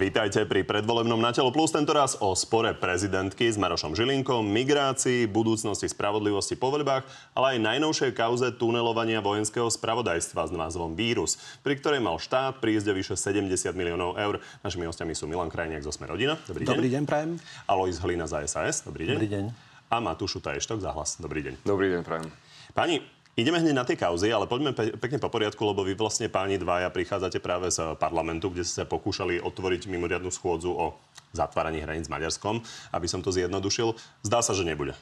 Vítajte pri predvolebnom Na telo plus, tento raz o spore prezidentky s Marošom Žilinkom, migrácii, budúcnosti spravodlivosti po voľbách, ale aj najnovšej kauze tunelovania vojenského spravodajstva s názvom Vírus, pri ktorej mal štát prísť o vyše 70 miliónov eur. Našimi hostiami sú Milan Krajniak zo Sme rodina. Dobrý deň. Dobrý deň, prajem. Alois Hlina za SAS. Dobrý deň. Dobrý deň. A Matúš Taještok za hlas. Dobrý deň. Dobrý deň, prajem. Pani, Ideme hneď na tie kauzy, ale poďme pe- pekne po poriadku, lebo vy vlastne páni dvaja prichádzate práve z parlamentu, kde ste sa pokúšali otvoriť mimoriadnu schôdzu o zatváraní hraníc s Maďarskom, aby som to zjednodušil. Zdá sa, že nebude.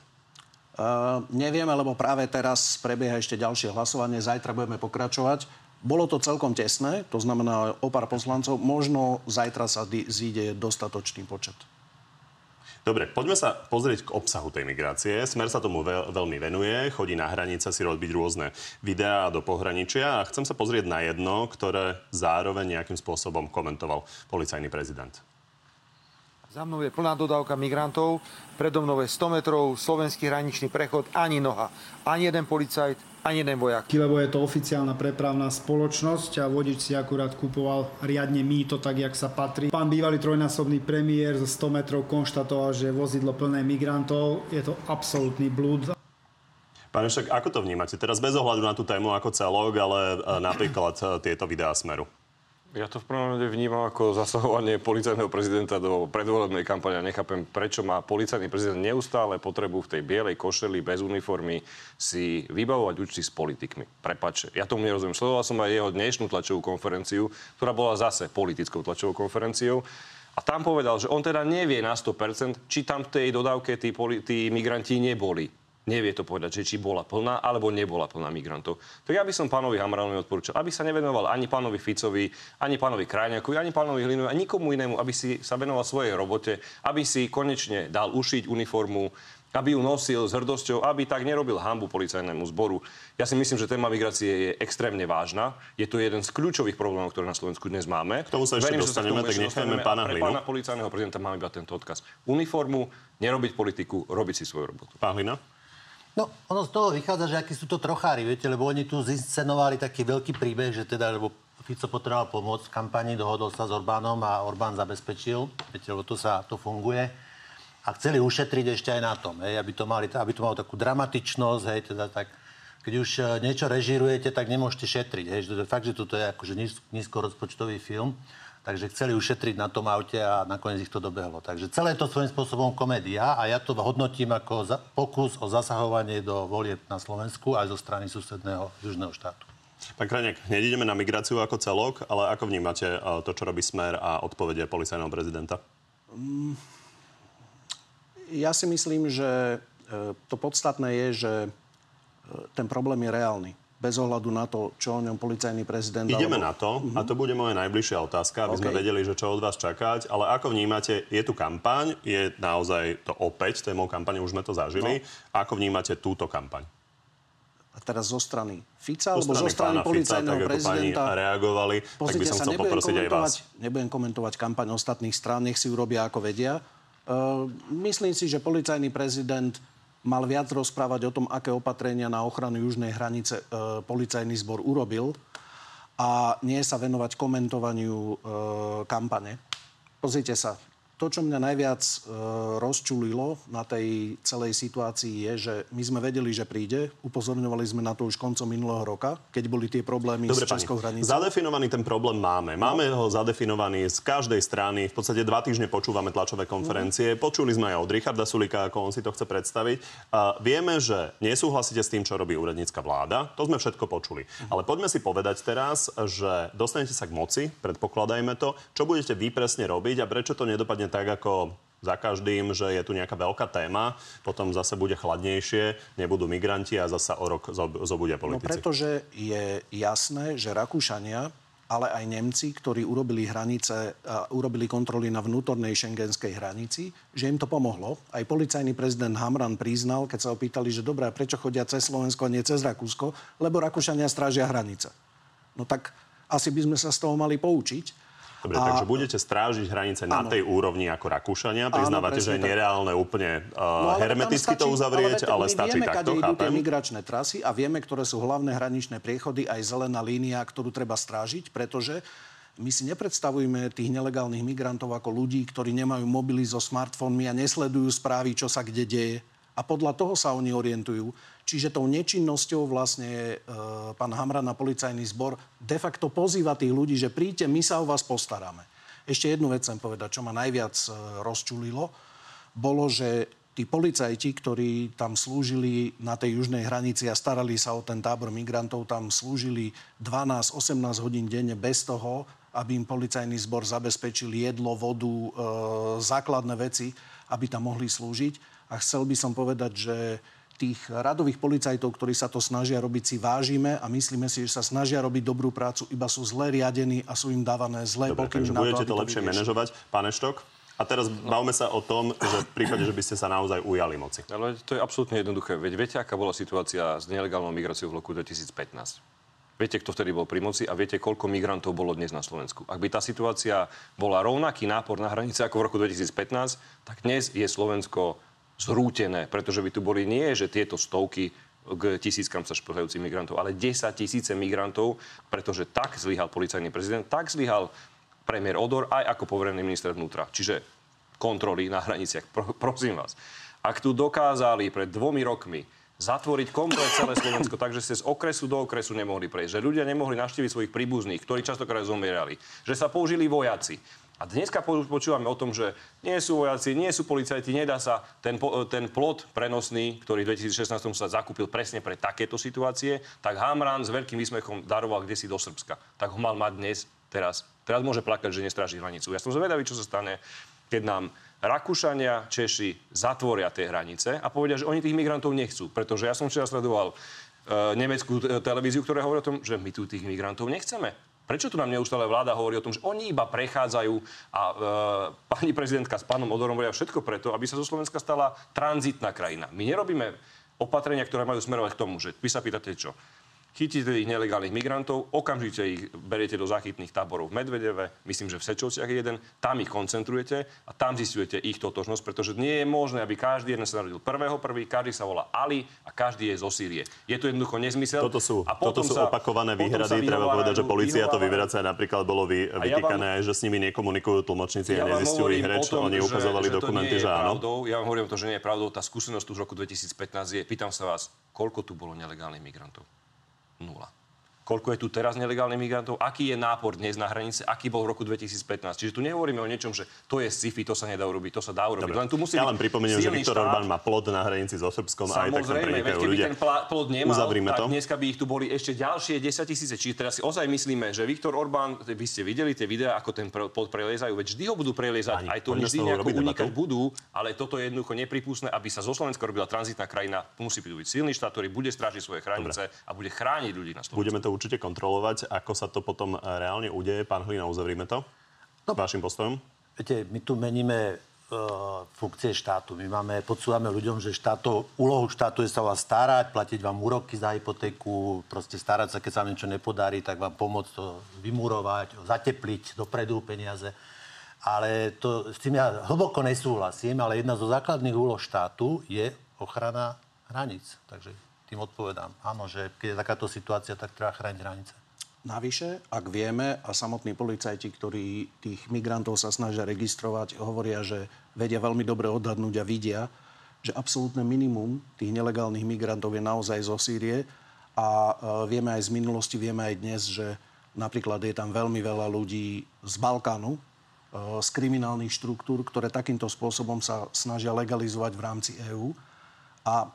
Uh, nevieme, lebo práve teraz prebieha ešte ďalšie hlasovanie. Zajtra budeme pokračovať. Bolo to celkom tesné, to znamená o pár poslancov. Možno zajtra sa zíde dostatočný počet. Dobre, poďme sa pozrieť k obsahu tej migrácie. Smer sa tomu veľ, veľmi venuje, chodí na hranice si robiť rôzne videá do pohraničia a chcem sa pozrieť na jedno, ktoré zároveň nejakým spôsobom komentoval policajný prezident. Za mnou je plná dodávka migrantov, predo mnou je 100 metrov, slovenský hraničný prechod, ani noha, ani jeden policajt, ani jeden vojak. Lebo je to oficiálna prepravná spoločnosť a vodič si akurát kupoval riadne mýto, tak jak sa patrí. Pán bývalý trojnásobný premiér zo 100 metrov konštatoval, že vozidlo plné migrantov je to absolútny blúd. Pane však, ako to vnímate? Teraz bez ohľadu na tú tému ako celok, ale e, napríklad e, tieto videá Smeru. Ja to v prvom rade vnímam ako zasahovanie policajného prezidenta do predvolebnej kampane. Nechápem, prečo má policajný prezident neustále potrebu v tej bielej košeli bez uniformy si vybavovať účty s politikmi. Prepač, ja tomu nerozumiem. Sledoval som aj jeho dnešnú tlačovú konferenciu, ktorá bola zase politickou tlačovou konferenciou. A tam povedal, že on teda nevie na 100%, či tam v tej dodávke tí, tí migranti neboli nevie to povedať, že či bola plná alebo nebola plná migrantov. Tak ja by som pánovi Hamranovi odporúčal, aby sa nevenoval ani pánovi Ficovi, ani pánovi Krajňakovi, ani pánovi Hlinovi, ani nikomu inému, aby si sa venoval svojej robote, aby si konečne dal ušiť uniformu, aby ju nosil s hrdosťou, aby tak nerobil hambu policajnému zboru. Ja si myslím, že téma migrácie je extrémne vážna. Je to jeden z kľúčových problémov, ktoré na Slovensku dnes máme. K tomu sa ešte Verím, dostaneme, tak nechajme pána Hlinu. Pre pána policajného prezidenta máme iba tento odkaz. Uniformu, nerobiť politiku, robiť si svoju robotu. Pán Hlina? No, ono z toho vychádza, že akí sú to trochári, viete, lebo oni tu zinscenovali taký veľký príbeh, že teda, lebo Fico potreboval pomôcť v kampani, dohodol sa s Orbánom a Orbán zabezpečil, viete, lebo to sa, to funguje. A chceli ušetriť ešte aj na tom, hej, aby to, mali, aby to malo takú dramatičnosť, hej, teda tak, keď už e, niečo režirujete, tak nemôžete šetriť, hej, že fakt, že toto je akože nízko rozpočtový film. Takže chceli ušetriť na tom aute a nakoniec ich to dobehlo. Takže celé to svojím spôsobom komédia a ja to hodnotím ako za, pokus o zasahovanie do volieb na Slovensku aj zo strany susedného južného štátu. Pán Krajnek, hneď ideme na migráciu ako celok, ale ako vnímate e, to, čo robí Smer a odpovede policajného prezidenta? Mm, ja si myslím, že e, to podstatné je, že e, ten problém je reálny bez ohľadu na to, čo o ňom policajný prezident... Ideme alebo... na to uh-huh. a to bude moja najbližšia otázka, aby okay. sme vedeli, že čo od vás čakať. Ale ako vnímate, je tu kampaň, je naozaj to opäť témou kampane, už sme to zažili. No. Ako vnímate túto kampaň? A teraz zo strany Fica, alebo zo strany policajného Fica, prezidenta. Pani reagovali, Pozrite tak by som sa, chcel poprosiť aj vás. Nebudem komentovať kampaň ostatných strán, nech si urobia ako vedia. Uh, myslím si, že policajný prezident mal viac rozprávať o tom, aké opatrenia na ochranu južnej hranice e, policajný zbor urobil a nie sa venovať komentovaniu e, kampane. Pozrite sa, to, čo mňa najviac e, rozčulilo na tej celej situácii je, že my sme vedeli, že príde. Upozorňovali sme na to už koncom minulého roka, keď boli tie problémy Dobre, s Českou hranicou. Zadefinovaný ten problém máme. Máme no. ho zadefinovaný z každej strany. V podstate dva týždne počúvame tlačové konferencie. No. Počuli sme aj od Richarda Sulika, ako on si to chce predstaviť. A vieme, že nesúhlasíte s tým, čo robí úradnícka vláda. To sme všetko počuli. Uh-huh. Ale poďme si povedať teraz, že dostanete sa k moci, predpokladajme to. Čo budete vy presne robiť a prečo to nedopadne tak ako za každým, že je tu nejaká veľká téma, potom zase bude chladnejšie, nebudú migranti a zase o rok zobudia no politici. No pretože je jasné, že Rakúšania, ale aj Nemci, ktorí urobili hranice, a urobili kontroly na vnútornej šengenskej hranici, že im to pomohlo. Aj policajný prezident Hamran priznal, keď sa opýtali, že dobré, prečo chodia cez Slovensko a nie cez Rakúsko, lebo Rakúšania strážia hranice. No tak asi by sme sa z toho mali poučiť Dobre, a... takže budete strážiť hranice ano. na tej úrovni ako Rakúšania. Priznávate, že je nereálne úplne uh, no, hermeticky stačí, to uzavrieť, ale, ale stačí vieme, takto, idú tie migračné trasy a vieme, ktoré sú hlavné hraničné priechody, aj zelená línia, ktorú treba strážiť, pretože my si nepredstavujeme tých nelegálnych migrantov ako ľudí, ktorí nemajú mobily so smartfónmi a nesledujú správy, čo sa kde deje. A podľa toho sa oni orientujú. Čiže tou nečinnosťou vlastne e, pán Hamran na policajný zbor de facto pozýva tých ľudí, že príďte, my sa o vás postaráme. Ešte jednu vec chcem povedať, čo ma najviac e, rozčulilo, bolo, že tí policajti, ktorí tam slúžili na tej južnej hranici a starali sa o ten tábor migrantov, tam slúžili 12-18 hodín denne bez toho, aby im policajný zbor zabezpečil jedlo, vodu, e, základné veci, aby tam mohli slúžiť. A chcel by som povedať, že tých radových policajtov, ktorí sa to snažia robiť, si vážime a myslíme si, že sa snažia robiť dobrú prácu, iba sú zle riadení a sú im dávané zlé Dobre, pokyny takže na budete to, to lepšie manažovať. Pán Eštok? A teraz bavme sa o tom, že v prípade, že by ste sa naozaj ujali moci. Ale to je absolútne jednoduché. Veď viete, aká bola situácia s nelegálnou migráciou v roku 2015? Viete, kto vtedy bol pri moci a viete, koľko migrantov bolo dnes na Slovensku. Ak by tá situácia bola rovnaký nápor na hranice ako v roku 2015, tak dnes je Slovensko zrútené, pretože by tu boli nie, že tieto stovky k tisíckam sa šplhajúcich migrantov, ale 10 tisíce migrantov, pretože tak zlyhal policajný prezident, tak zlyhal premiér Odor aj ako poverený minister vnútra. Čiže kontroly na hraniciach. Pro, prosím vás, ak tu dokázali pred dvomi rokmi zatvoriť komplet celé Slovensko, takže ste z okresu do okresu nemohli prejsť, že ľudia nemohli navštíviť svojich príbuzných, ktorí častokrát zomierali, že sa použili vojaci. A dneska po- počúvame o tom, že nie sú vojaci, nie sú policajti, nedá sa ten, ten plot prenosný, ktorý v 2016 sa zakúpil presne pre takéto situácie, tak Hamran s veľkým výsmechom daroval kde si do Srbska. Tak ho mal mať dnes, teraz. Teraz môže plakať, že nestráži hranicu. Ja som zvedavý, čo sa stane, keď nám Rakúšania, Češi zatvoria tie hranice a povedia, že oni tých migrantov nechcú. Pretože ja som včera sledoval e, nemeckú televíziu, ktorá hovorí o tom, že my tu tých migrantov nechceme. Prečo tu nám neustále vláda hovorí o tom, že oni iba prechádzajú a e, pani prezidentka s pánom Odorom hovoria všetko preto, aby sa zo Slovenska stala tranzitná krajina. My nerobíme opatrenia, ktoré majú smerovať k tomu, že vy sa pýtate čo? Chytíte tých nelegálnych migrantov, okamžite ich beriete do záchytných táborov v Medvedeve, myslím, že v Sečovciach je jeden, tam ich koncentrujete a tam zistujete ich totožnosť, pretože nie je možné, aby každý jeden sa narodil prvého prvý, každý sa volá Ali a každý je zo Sýrie. Je to jednoducho nezmysel. Toto sú, a toto potom sú sa- opakované výhrady. Treba povedať, že policia to vyvraca. Napríklad bolo vy, A ja vytýkané vám- že s nimi nekomunikujú tlmočníci a vám nezistujú ich reč. tom, Oni že- ukazovali že to dokumenty, že áno. pravdou. Ja vám hovorím to, že nie je pravdou. Tá skúsenosť tu z roku 2015 je, pýtam sa vás, koľko tu bolo nelegálnych migrantov? 怒了。Koľko je tu teraz nelegálnych migrantov? Aký je nápor dnes na hranice? Aký bol v roku 2015? Čiže tu nehovoríme o niečom, že to je sci-fi, to sa nedá urobiť, to sa dá urobiť. Dobre. Len tu musí ja len pripomeniem, že Viktor štát. Orbán má plod na hranici so Srbskom a aj tak tam veď keby ľudia. ten plod nemal, Uzavrime tak to. dneska by ich tu boli ešte ďalšie 10 tisíce. Čiže teraz si ozaj myslíme, že Viktor Orbán, vy ste videli tie videá, ako ten plod preliezajú, veď vždy ho budú preliezať, aj to vždy nejako unikať budú, ale toto je jednoducho nepripustné, aby sa zo Slovenska robila tranzitná krajina. Musí byť silný štát, ktorý bude strážiť svoje hranice a bude chrániť ľudí na Slovensku. Budeme to určite kontrolovať, ako sa to potom e, reálne udeje. Pán Hlina, uzavrime to? No. Vašim postojom? Viete, my tu meníme e, funkcie štátu. My máme, podsúvame ľuďom, že štáto, úlohou štátu je sa vás starať, platiť vám úroky za hypotéku, proste starať sa, keď sa vám niečo nepodarí, tak vám pomôcť to vymurovať, zatepliť dopredu peniaze. Ale to, s tým ja hlboko nesúhlasím, ale jedna zo základných úloh štátu je ochrana hraníc. Takže tým odpovedám. Áno, že keď je takáto situácia, tak treba chrániť hranice. Navyše, ak vieme, a samotní policajti, ktorí tých migrantov sa snažia registrovať, hovoria, že vedia veľmi dobre odhadnúť a vidia, že absolútne minimum tých nelegálnych migrantov je naozaj zo Sýrie. A e, vieme aj z minulosti, vieme aj dnes, že napríklad je tam veľmi veľa ľudí z Balkánu, e, z kriminálnych štruktúr, ktoré takýmto spôsobom sa snažia legalizovať v rámci EÚ. A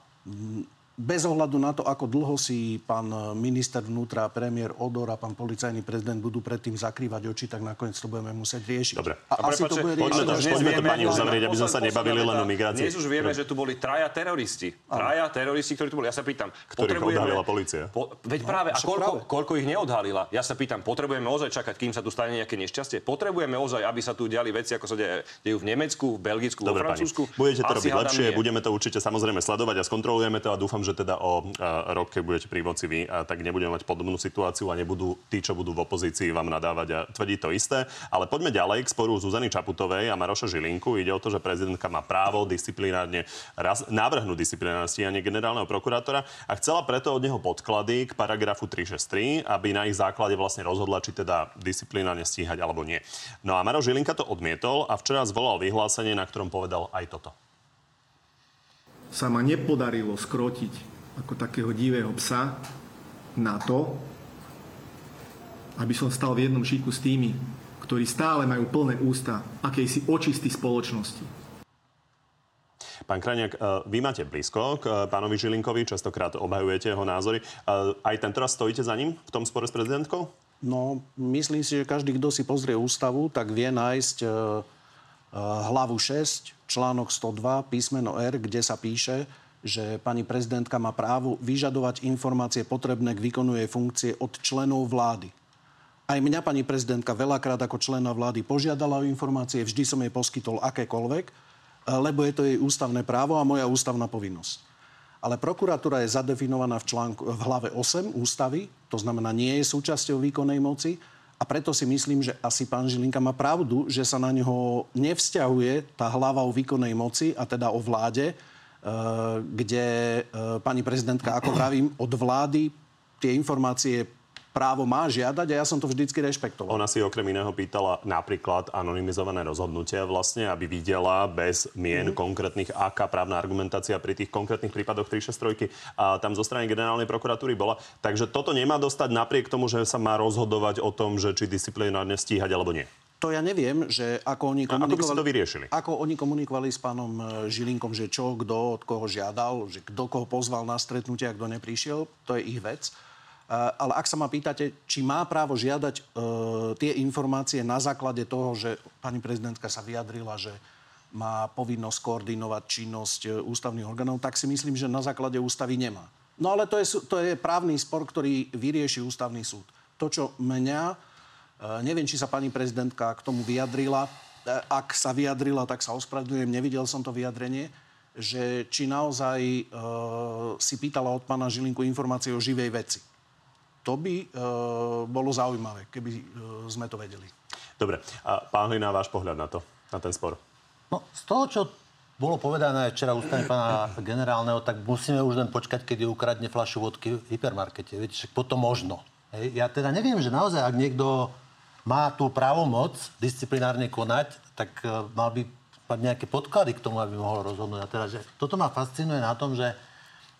bez ohľadu na to, ako dlho si pán minister vnútra, premiér Odor a pán policajný prezident budú predtým zakrývať oči, tak nakoniec to budeme musieť riešiť. Dobre. A No asi to bude poďme riešiť. to- až poďme to, pani, uzavrieť, aby sme sa nebavili len o migrácii. Dnes už vieme, že tu boli traja teroristi. Traja teroristi, ktorí tu boli. Ja sa pýtam, Ktorých odhalila polícia. Po, veď práve, a koľko, práve. koľko ich neodhalila? Ja sa pýtam, potrebujeme ozaj čakať, kým sa tu stane nejaké nešťastie? Potrebujeme ozaj, aby sa tu diali veci, ako sa dejú v Nemecku, v Belgicku, vo Dobre, pani. Francúzsku? Budete to robiť lepšie, budeme to určite samozrejme sledovať a skontrolujeme to a dúfam, že teda o rok, keď budete pri moci vy, tak nebudeme mať podobnú situáciu a nebudú tí, čo budú v opozícii, vám nadávať a tvrdiť to isté. Ale poďme ďalej k sporu Zuzany Čaputovej a Maroša Žilinku. Ide o to, že prezidentka má právo disciplinárne raz, návrhnúť disciplinárne stíhanie generálneho prokurátora a chcela preto od neho podklady k paragrafu 363, aby na ich základe vlastne rozhodla, či teda disciplinárne stíhať alebo nie. No a Maroš Žilinka to odmietol a včera zvolal vyhlásenie, na ktorom povedal aj toto sa ma nepodarilo skrotiť ako takého divého psa na to, aby som stal v jednom šíku s tými, ktorí stále majú plné ústa akejsi očistý spoločnosti. Pán Kraniak, e, vy máte blízko k e, pánovi Žilinkovi, častokrát obhajujete jeho názory. E, aj tento raz stojíte za ním v tom spore s prezidentkou? No, myslím si, že každý, kto si pozrie ústavu, tak vie nájsť hlavu 6, článok 102, písmeno R, kde sa píše, že pani prezidentka má právo vyžadovať informácie potrebné k výkonu jej funkcie od členov vlády. Aj mňa pani prezidentka veľakrát ako člena vlády požiadala o informácie, vždy som jej poskytol akékoľvek, lebo je to jej ústavné právo a moja ústavná povinnosť. Ale prokuratúra je zadefinovaná v, článku, v hlave 8 ústavy, to znamená nie je súčasťou výkonnej moci a preto si myslím, že asi pán Žilinka má pravdu, že sa na neho nevzťahuje tá hlava o výkonnej moci, a teda o vláde, e, kde e, pani prezidentka, ako pravím, od vlády tie informácie právo má žiadať a ja som to vždycky rešpektoval. Ona si okrem iného pýtala napríklad anonymizované rozhodnutia vlastne, aby videla bez mien mm-hmm. konkrétnych, aká právna argumentácia pri tých konkrétnych prípadoch 363 a tam zo strany generálnej prokuratúry bola. Takže toto nemá dostať napriek tomu, že sa má rozhodovať o tom, že či disciplinárne stíhať alebo nie. To ja neviem, že ako oni komunikovali... Ako by to vyriešili? Ako oni komunikovali s pánom e, Žilinkom, že čo, kto, od koho žiadal, že kto koho pozval na stretnutie a kto neprišiel, to je ich vec. Ale ak sa ma pýtate, či má právo žiadať e, tie informácie na základe toho, že pani prezidentka sa vyjadrila, že má povinnosť koordinovať činnosť e, ústavných orgánov, tak si myslím, že na základe ústavy nemá. No ale to je, to je právny spor, ktorý vyrieši ústavný súd. To, čo mňa, e, neviem, či sa pani prezidentka k tomu vyjadrila, e, ak sa vyjadrila, tak sa ospravedlňujem, nevidel som to vyjadrenie, že či naozaj e, si pýtala od pána Žilinku informácie o živej veci. To by e, bolo zaujímavé, keby e, sme to vedeli. Dobre. A pán Hlina, váš pohľad na to, na ten spor? No, z toho, čo bolo povedané včera ústane pána generálneho, tak musíme už len počkať, keď ukradne fľašu vodky v hypermarkete. Viete, však potom možno. Hej. Ja teda neviem, že naozaj, ak niekto má tú právomoc disciplinárne konať, tak uh, mal by mať nejaké podklady k tomu, aby mohol rozhodnúť. A teda, že toto ma fascinuje na tom, že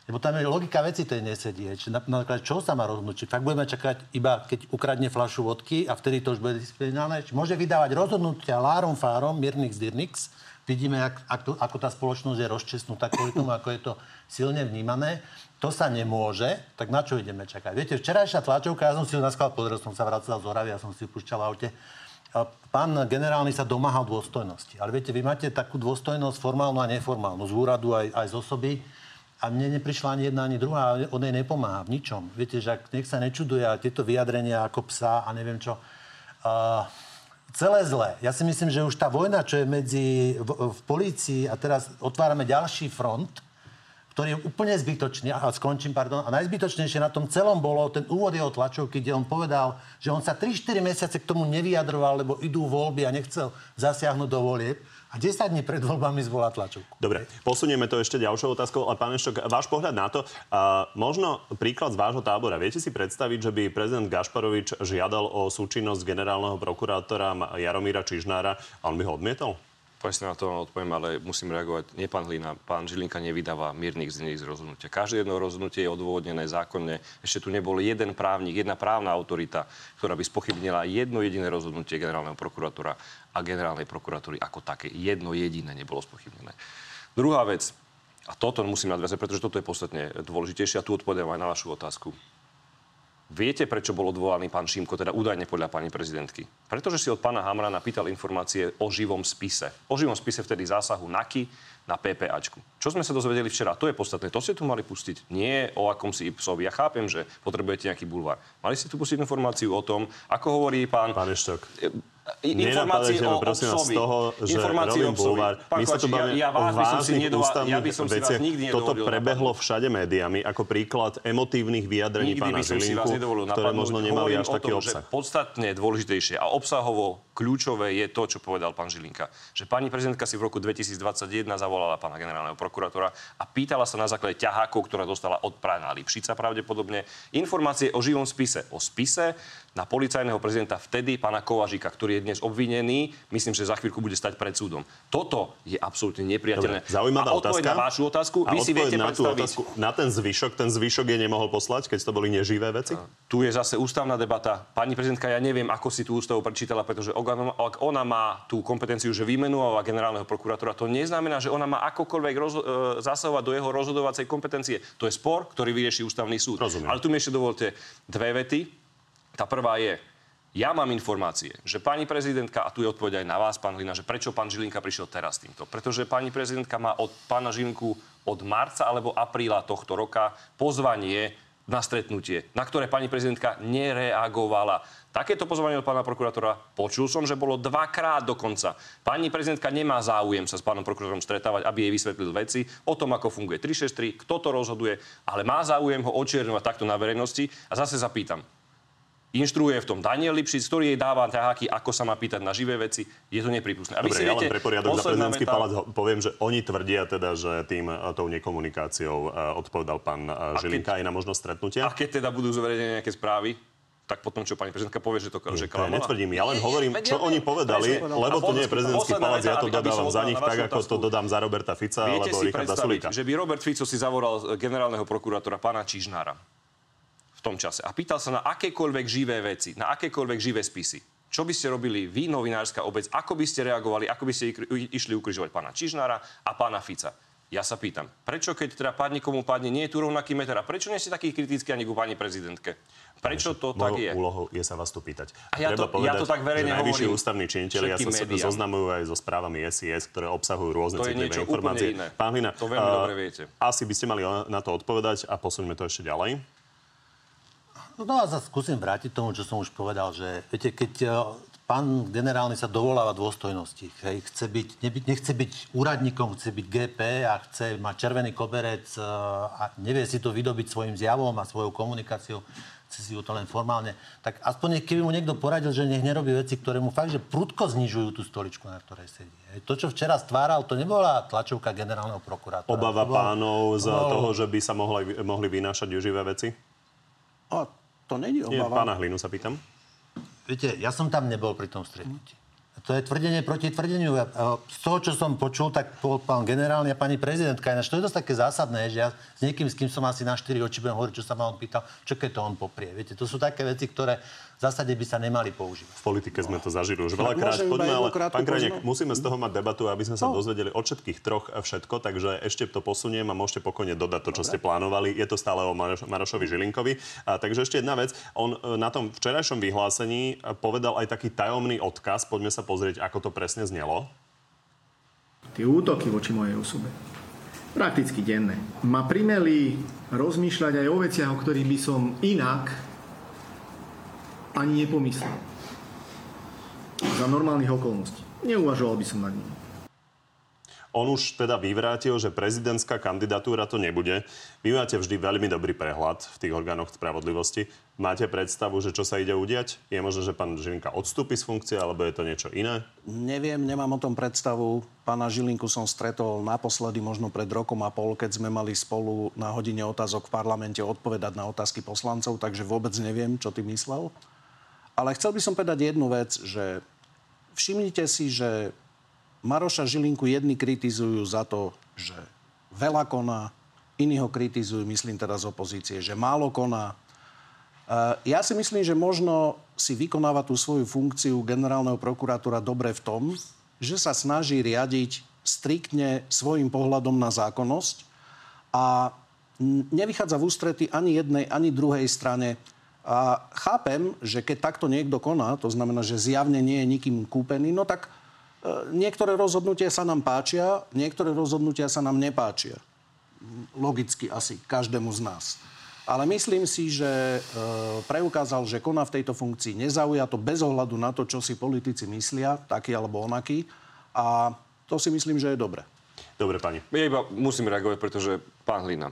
lebo tam je logika veci tej nesedí. Či na, napríklad, čo sa má rozhodnúť? Či fakt budeme čakať iba, keď ukradne flašu vodky a vtedy to už bude disciplinárne? Či môže vydávať rozhodnutia lárom, fárom, mirnix, dirnix? Vidíme, ak, ak to, ako tá spoločnosť je rozčesnutá kvôli tomu, ako je to silne vnímané. To sa nemôže, tak na čo ideme čakať? Viete, včerajšia tlačovka, ja som si ju na sklad pozrel, som sa vracal z Oravy, ja som si ju púšťal v aute. Pán generálny sa domáhal dôstojnosti. Ale viete, vy máte takú dôstojnosť formálnu a neformálnu, z úradu aj, aj z osoby a mne neprišla ani jedna, ani druhá, on jej nepomáha v ničom. Viete, že ak nech sa nečuduje tieto vyjadrenia ako psa a neviem čo. Uh, celé zlé. Ja si myslím, že už tá vojna, čo je medzi v, v polícii a teraz otvárame ďalší front, ktorý je úplne zbytočný, a skončím, pardon, a najzbytočnejšie na tom celom bolo ten úvod jeho tlačovky, kde on povedal, že on sa 3-4 mesiace k tomu nevyjadroval, lebo idú voľby a nechcel zasiahnuť do volieb a 10 dní pred voľbami zvolá tlačovku. Dobre, posunieme to ešte ďalšou otázkou. Ale pán Eštok, váš pohľad na to, uh, možno príklad z vášho tábora. Viete si predstaviť, že by prezident Gašparovič žiadal o súčinnosť generálneho prokurátora Jaromíra Čižnára a on by ho odmietol? Presne na odpoviem, ale musím reagovať. Nie pán Hlina, pán Žilinka nevydáva miernych z z rozhodnutia. Každé jedno rozhodnutie je odôvodnené zákonne. Ešte tu nebol jeden právnik, jedna právna autorita, ktorá by spochybnila jedno jediné rozhodnutie generálneho prokurátora a generálnej prokuratúry ako také. Jedno jediné nebolo spochybnené. Druhá vec, a toto musím nadviazať, pretože toto je podstatne dôležitejšie a tu odpovedám aj na vašu otázku. Viete, prečo bol odvolaný pán Šimko, teda údajne podľa pani prezidentky? Pretože si od pána Hamrana pýtal informácie o živom spise. O živom spise vtedy zásahu NAKY na PPAčku. Čo sme sa dozvedeli včera? To je podstatné. To ste tu mali pustiť. Nie o akomsi psovi. Ja chápem, že potrebujete nejaký bulvár. Mali ste tu pustiť informáciu o tom, ako hovorí pán... Pán Eštok. Informácie o prosím vás, z toho, že obsovi. bulvár. My sa tu bavíme ja, ja o vážnych nedovolil, ja ústavných by som si vás veciach. nikdy Toto prebehlo všade médiami ako príklad emotívnych vyjadrení Nikdy pána Žilinku, ktoré možno nemali až taký tom, obsah. Že podstatne dôležitejšie a obsahovo kľúčové je to, čo povedal pán Žilinka. Že pani prezidentka si v roku 2021 zavolala pána generálneho prokurátora a pýtala sa na základe ťahákov, ktorá dostala od prána Lipšica pravdepodobne, informácie o živom spise. O spise na policajného prezidenta vtedy, pána Kovažika, ktorý je dnes obvinený, myslím, že za chvíľku bude stať pred súdom. Toto je absolútne nepriateľné. Dobre, zaujímavá a otázka. na vašu otázku, A vy si viete na predstaviť. otázku, na ten zvyšok, ten zvyšok je nemohol poslať, keď to boli neživé veci? Tu je zase ústavná debata. Pani prezidentka, ja neviem, ako si tú ústavu prečítala, pretože ak ona má tú kompetenciu, že vymenovala generálneho prokurátora, to neznamená, že ona má akokoľvek roz, e, zasahovať do jeho rozhodovacej kompetencie. To je spor, ktorý vyrieši ústavný súd. Rozumiem. Ale tu mi ešte dovolte dve vety. Tá prvá je, ja mám informácie, že pani prezidentka, a tu je odpoveď aj na vás, pán Hlina, že prečo pán Žilinka prišiel teraz týmto. Pretože pani prezidentka má od pána Žilinku od marca alebo apríla tohto roka pozvanie na stretnutie, na ktoré pani prezidentka nereagovala. Takéto pozvanie od pána prokurátora počul som, že bolo dvakrát dokonca. Pani prezidentka nemá záujem sa s pánom prokurátorom stretávať, aby jej vysvetlil veci o tom, ako funguje 363, kto to rozhoduje, ale má záujem ho očierňovať takto na verejnosti. A zase zapýtam, inštruuje v tom Daniel Lipšic, ktorý jej dáva ťaháky, ako sa má pýtať na živé veci. Je to nepripustné. A Dobre, si ja len pre poriadok za prezidentský veta- palác poviem, že oni tvrdia teda, že tým e, tou nekomunikáciou e, odpovedal pán e, Žilinka aj na možnosť stretnutia. A keď teda budú zverejnené nejaké správy, tak potom, čo pani prezidentka povie, že to, že To ja klamala? netvrdím, ja len hovorím, čo oni povedali, lebo A to nie je prezidentský palác, ja to dodávam za nich tak, ako to dodám za Roberta Fica Viete alebo Richarda Sulika. že by Robert Fico si zavolal e, generálneho prokurátora pána Čižnára tom čase a pýtal sa na akékoľvek živé veci, na akékoľvek živé spisy. Čo by ste robili vy, novinárska obec, ako by ste reagovali, ako by ste išli ukrižovať pána Čižnára a pána Fica? Ja sa pýtam, prečo keď teda padne komu padne, nie je tu rovnaký meter a prečo nie ste taký kritický ani ku pani prezidentke? Prečo to tak Mojou je? úlohou je sa vás to pýtať. A ja Treba to- ja to tak verejne že najvyšší hovorím ústavní činiteľia sa médiám. zoznamujú aj so správami SIS, ktoré obsahujú rôzne To citlivé informácie. Pán Hlina, To veľmi a, dobre viete. Asi by ste mali na to odpovedať a posuňme to ešte ďalej. No a sa skúsim vrátiť tomu, čo som už povedal, že viete, keď e, pán generálny sa dovoláva dôstojnosti, hej, chce byť, nebyť, nechce byť úradníkom, chce byť GP a chce mať červený koberec e, a nevie si to vydobiť svojim zjavom a svojou komunikáciou, chce si ju to len formálne, tak aspoň nech, keby mu niekto poradil, že nech nerobí veci, ktoré mu fakt, že prudko znižujú tú stoličku, na ktorej sedí. Hej. To, čo včera stváral, to nebola tlačovka generálneho prokurátora. Obava To bol- pánov bol- toho, že by sa mohli, mohli vynášať živé veci? A to není Nie, obava. pána Hlinu sa pýtam. Viete, ja som tam nebol pri tom stretnutí. To je tvrdenie proti tvrdeniu. Ja, e, Z toho, čo som počul, tak bol pán generálny a pani prezidentka. Ináč to je dosť také zásadné, že ja s niekým, s kým som asi na štyri oči budem hovoriť, čo sa ma on pýtal, čo keď to on poprie. Viete, to sú také veci, ktoré v zásade by sa nemali používať. V politike sme to zažili už veľakrát. Poďme, ale pán Krajnek, musíme z toho mať debatu, aby sme sa No. dozvedeli od všetkých troch všetko, takže ešte to posuniem a môžete pokojne dodať to, čo ste plánovali. Je to stále o Maroš- Marošovi Žilinkovi. A, takže ešte jedna vec. On e, na tom včerajšom vyhlásení e, povedal aj taký tajomný odkaz. Poďme sa pozrieť, ako to presne znelo. Tie útoky voči mojej osobe, prakticky denné, ma primeli rozmýšľať aj o veciach, o ktorých by som inak ani nepomyslel. Za normálnych okolností. Neuvažoval by som nad nimi. On už teda vyvrátil, že prezidentská kandidatúra to nebude. Vy máte vždy veľmi dobrý prehľad v tých orgánoch spravodlivosti. Máte predstavu, že čo sa ide udiať? Je možné, že pán Žilinka odstúpi z funkcie, alebo je to niečo iné? Neviem, nemám o tom predstavu. Pána Žilinku som stretol naposledy možno pred rokom a pol, keď sme mali spolu na hodine otázok v parlamente odpovedať na otázky poslancov, takže vôbec neviem, čo ty myslel. Ale chcel by som povedať jednu vec, že všimnite si, že Maroša Žilinku jedni kritizujú za to, že veľa koná, iní ho kritizujú, myslím teraz opozície, že málo koná. E, Ja si myslím, že možno si vykonáva tú svoju funkciu generálneho prokurátora dobre v tom, že sa snaží riadiť striktne svojim pohľadom na zákonnosť a nevychádza v ústrety ani jednej, ani druhej strane. A chápem, že keď takto niekto koná, to znamená, že zjavne nie je nikým kúpený, no tak e, niektoré rozhodnutia sa nám páčia, niektoré rozhodnutia sa nám nepáčia. Logicky asi každému z nás. Ale myslím si, že e, preukázal, že koná v tejto funkcii nezaujato bez ohľadu na to, čo si politici myslia, taký alebo onaký. A to si myslím, že je dobre. Dobre, pani. Ja iba musím reagovať, pretože pán Hlina.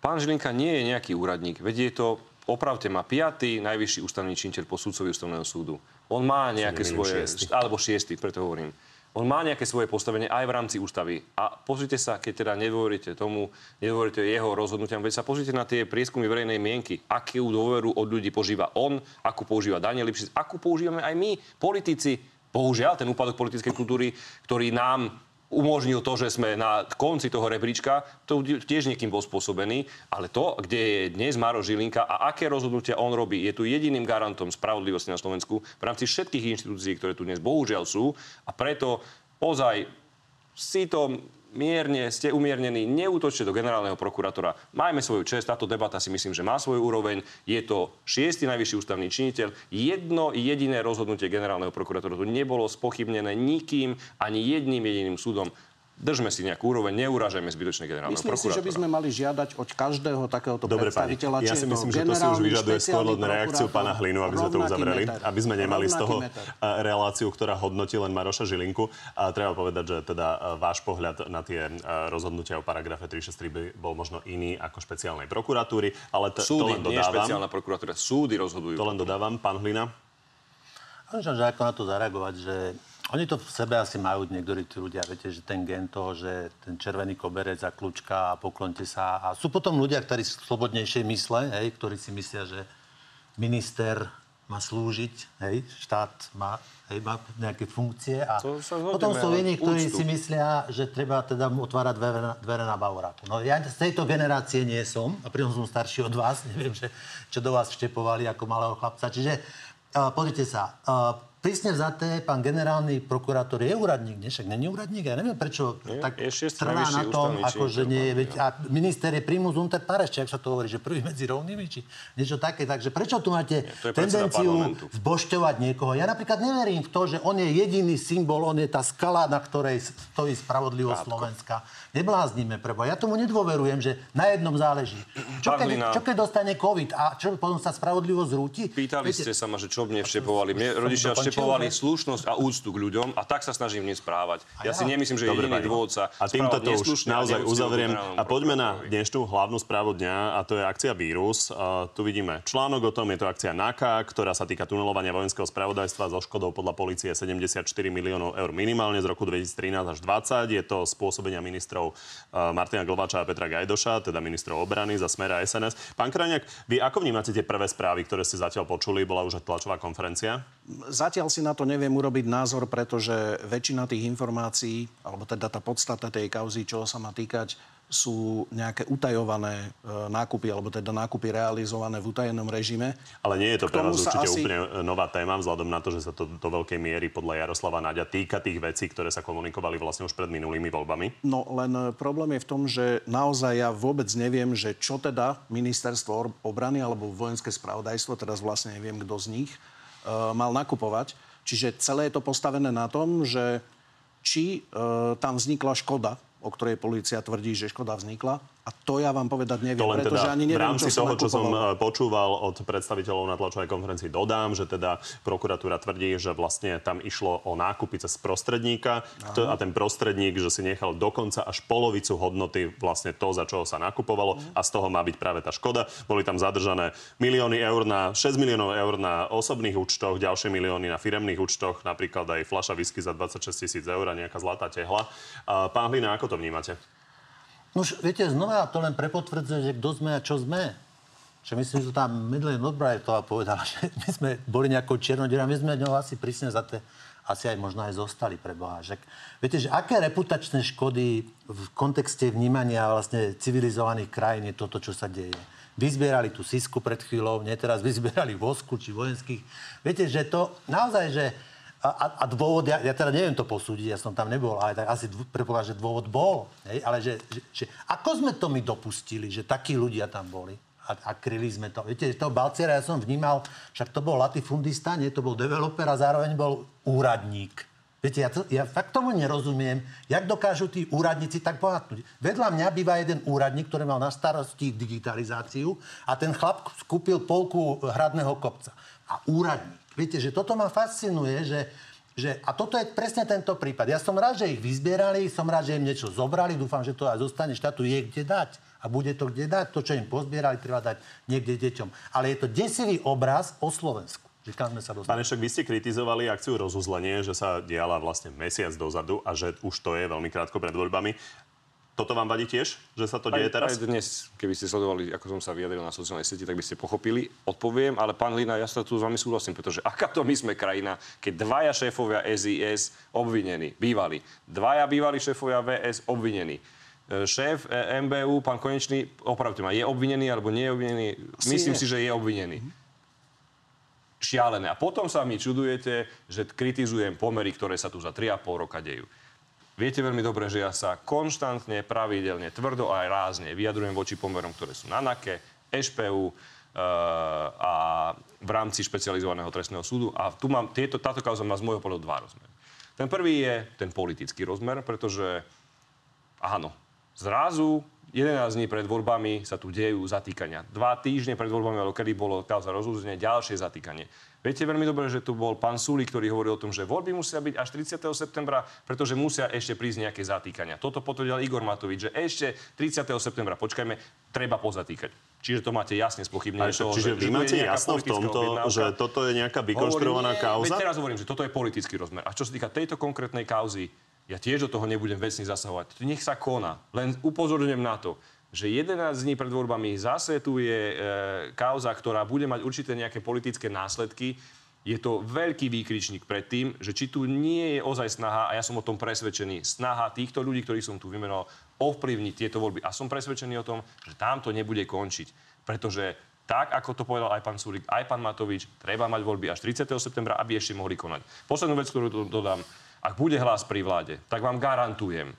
Pán Žilinka nie je nejaký úradník, veď je to, opravte ma, piatý najvyšší ústavný činiteľ po súdcovi ústavného súdu. On má nejaké svoje... šiesty. Alebo šiestý, preto hovorím. On má nejaké svoje postavenie aj v rámci ústavy. A pozrite sa, keď teda nedôveríte tomu, nedôveríte jeho rozhodnutiam, veď sa pozrite na tie prieskumy verejnej mienky, akú dôveru od ľudí požíva on, akú používa Daniel Lipšic, akú používame aj my, politici. Bohužiaľ, ten úpadok politickej kultúry, ktorý nám umožnil to, že sme na konci toho rebríčka, to tiež niekým bol spôsobený, ale to, kde je dnes Maro Žilinka a aké rozhodnutia on robí, je tu jediným garantom spravodlivosti na Slovensku v rámci všetkých inštitúcií, ktoré tu dnes bohužiaľ sú. A preto ozaj si to mierne, ste umiernení, neútočte do generálneho prokurátora. Majme svoju čest, táto debata si myslím, že má svoju úroveň. Je to šiestý najvyšší ústavný činiteľ. Jedno jediné rozhodnutie generálneho prokurátora tu nebolo spochybnené nikým, ani jedným jediným súdom. Držme si nejakú úroveň, neuražajme zbytočne generálneho Myslím si, prokurátora. že by sme mali žiadať od každého takéhoto Dobre, pani. predstaviteľa, Ja či si to myslím, že to si už vyžaduje skôr len reakciu pána Hlinu, aby sme to uzavreli. meter. Aby sme nemali z toho meter. reláciu, ktorá hodnotí len Maroša Žilinku. A treba povedať, že teda váš pohľad na tie rozhodnutia o paragrafe 363 by bol možno iný ako špeciálnej prokuratúry, ale t- to Súdy, len nie dodávam. špeciálna prokuratúra, súdy rozhodujú. To len dodávam, pán Hlina. Možno, že ako na to zareagovať, že oni to v sebe asi majú niektorí tí ľudia, viete, že ten gen toho, že ten červený koberec a kľúčka a poklonte sa. A sú potom ľudia, ktorí sú slobodnejšie mysle, hej, ktorí si myslia, že minister má slúžiť, hej, štát má, hej, má nejaké funkcie a To sa zhodneme, potom sú iní, ktorí úctu. si myslia, že treba teda otvárať dvere, na- dvere na Bavoráku. No ja z tejto generácie nie som, a pritom som starší od vás, neviem, že, čo do vás vštepovali ako malého chlapca. Čiže uh, pozrite sa, uh, prísne vzaté, pán generálny prokurátor je úradník, nie? Však není úradník, ja neviem, prečo Nie, tak trvá na tom, ako že nie je, veď, a minister je primus unter pares, či ak sa to hovorí, že prvý medzi rovnými, či niečo také. Takže prečo tu máte predseda tendenciu zbošťovať niekoho? Ja napríklad neverím v to, že on je jediný symbol, on je tá skala, na ktorej stojí spravodlivosť Slovenska. Nebláznime, prebo. Ja tomu nedôverujem, že na jednom záleží. Čo keď, čo keď dostane COVID a čo potom sa spravodlivosť zrúti? Pýtali Viete, ste sa ma, že čo mne vštepovali. Mne rodičia dokončil, vštepovali že? slušnosť a úctu k ľuďom a tak sa snažím dnes správať. Ja, ja? si nemyslím, že je Dobre, jediný dôvod sa A týmto to už naozaj uzavriem. A poďme na dnešnú hlavnú správu dňa a to je akcia Vírus. A tu vidíme článok o tom, je to akcia NAKA, ktorá sa týka tunelovania vojenského spravodajstva so škodou podľa policie 74 miliónov eur minimálne z roku 2013 až 2020. Je to spôsobenia ministrov uh, Martina Glvača a Petra Gajdoša, teda ministrov obrany za Smer a SNS. Pán Krajňák, vy ako vnímate tie prvé správy, ktoré ste zatiaľ počuli? Bola už tlačová konferencia? Zatiaľ si na to neviem urobiť názor, pretože väčšina tých informácií, alebo teda tá podstata tej kauzy, čo sa má týkať, sú nejaké utajované e, nákupy, alebo teda nákupy realizované v utajenom režime. Ale nie je to pre sa určite asi- úplne e, nová téma, vzhľadom na to, že sa to do veľkej miery podľa Jaroslava Naďa týka tých vecí, ktoré sa komunikovali vlastne už pred minulými voľbami. No len e, problém je v tom, že naozaj ja vôbec neviem, že čo teda ministerstvo obrany alebo vojenské spravodajstvo, teraz vlastne neviem, kto z nich, mal nakupovať. Čiže celé je to postavené na tom, že či e, tam vznikla škoda, o ktorej policia tvrdí, že škoda vznikla. A to ja vám povedať neviem, To len pretože teda ani v neviem, rámci čo toho, čo som nakupovalo. e, počúval od predstaviteľov na tlačovej konferencii, dodám, že teda prokuratúra tvrdí, že vlastne tam išlo o nákupy cez prostredníka kto, a ten prostredník, že si nechal dokonca až polovicu hodnoty vlastne to, za čo sa nakupovalo a z toho má byť práve tá škoda. Boli tam zadržané milióny eur na, 6 miliónov eur na osobných účtoch, ďalšie milióny na firemných účtoch, napríklad aj fľaša whisky za 26 tisíc eur a nejaká zlatá tehla. Pán Hlina, ako to vnímate? No už, viete, znova to len prepotvrdzuje, že kto sme a čo sme. Že myslím, že tam Madeleine Albrightová povedala, že my sme boli nejakou černodierou, my sme ňou asi prísne za to asi aj možno aj zostali pre Boha. Že, viete, že aké reputačné škody v kontexte vnímania vlastne civilizovaných krajín je toto, čo sa deje. Vyzbierali tú sisku pred chvíľou, nie teraz vyzbierali vosku či vojenských. Viete, že to naozaj, že a, a, dôvod, ja, ja teda neviem to posúdiť, ja som tam nebol, ale tak asi predpokladám, že dôvod bol. Hej? Ale že, že, že ako sme to my dopustili, že takí ľudia tam boli a, a kryli sme to. Viete, toho Balciera ja som vnímal, však to bol latifundista, nie, to bol developer a zároveň bol úradník. Viete, ja, to, ja fakt tomu nerozumiem, jak dokážu tí úradníci tak bohatnúť. Vedľa mňa býva jeden úradník, ktorý mal na starosti digitalizáciu a ten chlap skúpil polku hradného kopca. A úradník. Viete, že toto ma fascinuje, že, že, a toto je presne tento prípad. Ja som rád, že ich vyzbierali, som rád, že im niečo zobrali, dúfam, že to aj zostane štátu, je kde dať. A bude to kde dať. To, čo im pozbierali, treba dať niekde deťom. Ale je to desivý obraz o Slovensku. Pane, však vy ste kritizovali akciu rozuzlenie, že sa diala vlastne mesiac dozadu a že už to je veľmi krátko pred voľbami. Toto vám vadí tiež, že sa to deje aj, teraz? Aj dnes, keby ste sledovali, ako som sa vyjadril na sociálnej sieti, tak by ste pochopili. Odpoviem, ale pán Hlina, ja sa tu s vami súhlasím, pretože aká to my sme krajina, keď dvaja šéfovia SIS obvinení, bývali, dvaja bývali šéfovia VS obvinení, e, šéf e, MBU, pán Konečný, opravte ma, je obvinený alebo nie je obvinený? Myslím si, že je obvinený šialené. A potom sa mi čudujete, že kritizujem pomery, ktoré sa tu za 3,5 roka dejú. Viete veľmi dobre, že ja sa konštantne, pravidelne, tvrdo a aj rázne vyjadrujem voči pomerom, ktoré sú na NAKE, EŠPU e, a v rámci špecializovaného trestného súdu. A tu mám, tieto, táto kauza má z môjho pohľadu dva rozmery. Ten prvý je ten politický rozmer, pretože áno, zrazu 11 dní pred voľbami sa tu dejú zatýkania. Dva týždne pred voľbami, ale kedy bolo kauza rozúzenie, ďalšie zatýkanie. Viete veľmi dobre, že tu bol pán Súli, ktorý hovoril o tom, že voľby musia byť až 30. septembra, pretože musia ešte prísť nejaké zatýkania. Toto potvrdil Igor Matovič, že ešte 30. septembra, počkajme, treba pozatýkať. Čiže to máte jasne spochybnenie toho, čiže že, vy máte jasno v tomto, že toto je nejaká vykonštruovaná kauza? Veď teraz hovorím, že toto je politický rozmer. A čo sa týka tejto konkrétnej kauzy, ja tiež do toho nebudem vecne zasahovať. Nech sa koná. Len upozorňujem na to, že 11 dní pred voľbami zase tu je e, kauza, ktorá bude mať určité nejaké politické následky. Je to veľký výkričník pred tým, že či tu nie je ozaj snaha, a ja som o tom presvedčený, snaha týchto ľudí, ktorí som tu vymenoval, ovplyvniť tieto voľby. A som presvedčený o tom, že tam to nebude končiť. Pretože tak, ako to povedal aj pán Sulik, aj pán Matovič, treba mať voľby až 30. septembra, aby ešte mohli konať. Poslednú vec, ktorú dodám, ak bude hlas pri vláde, tak vám garantujem,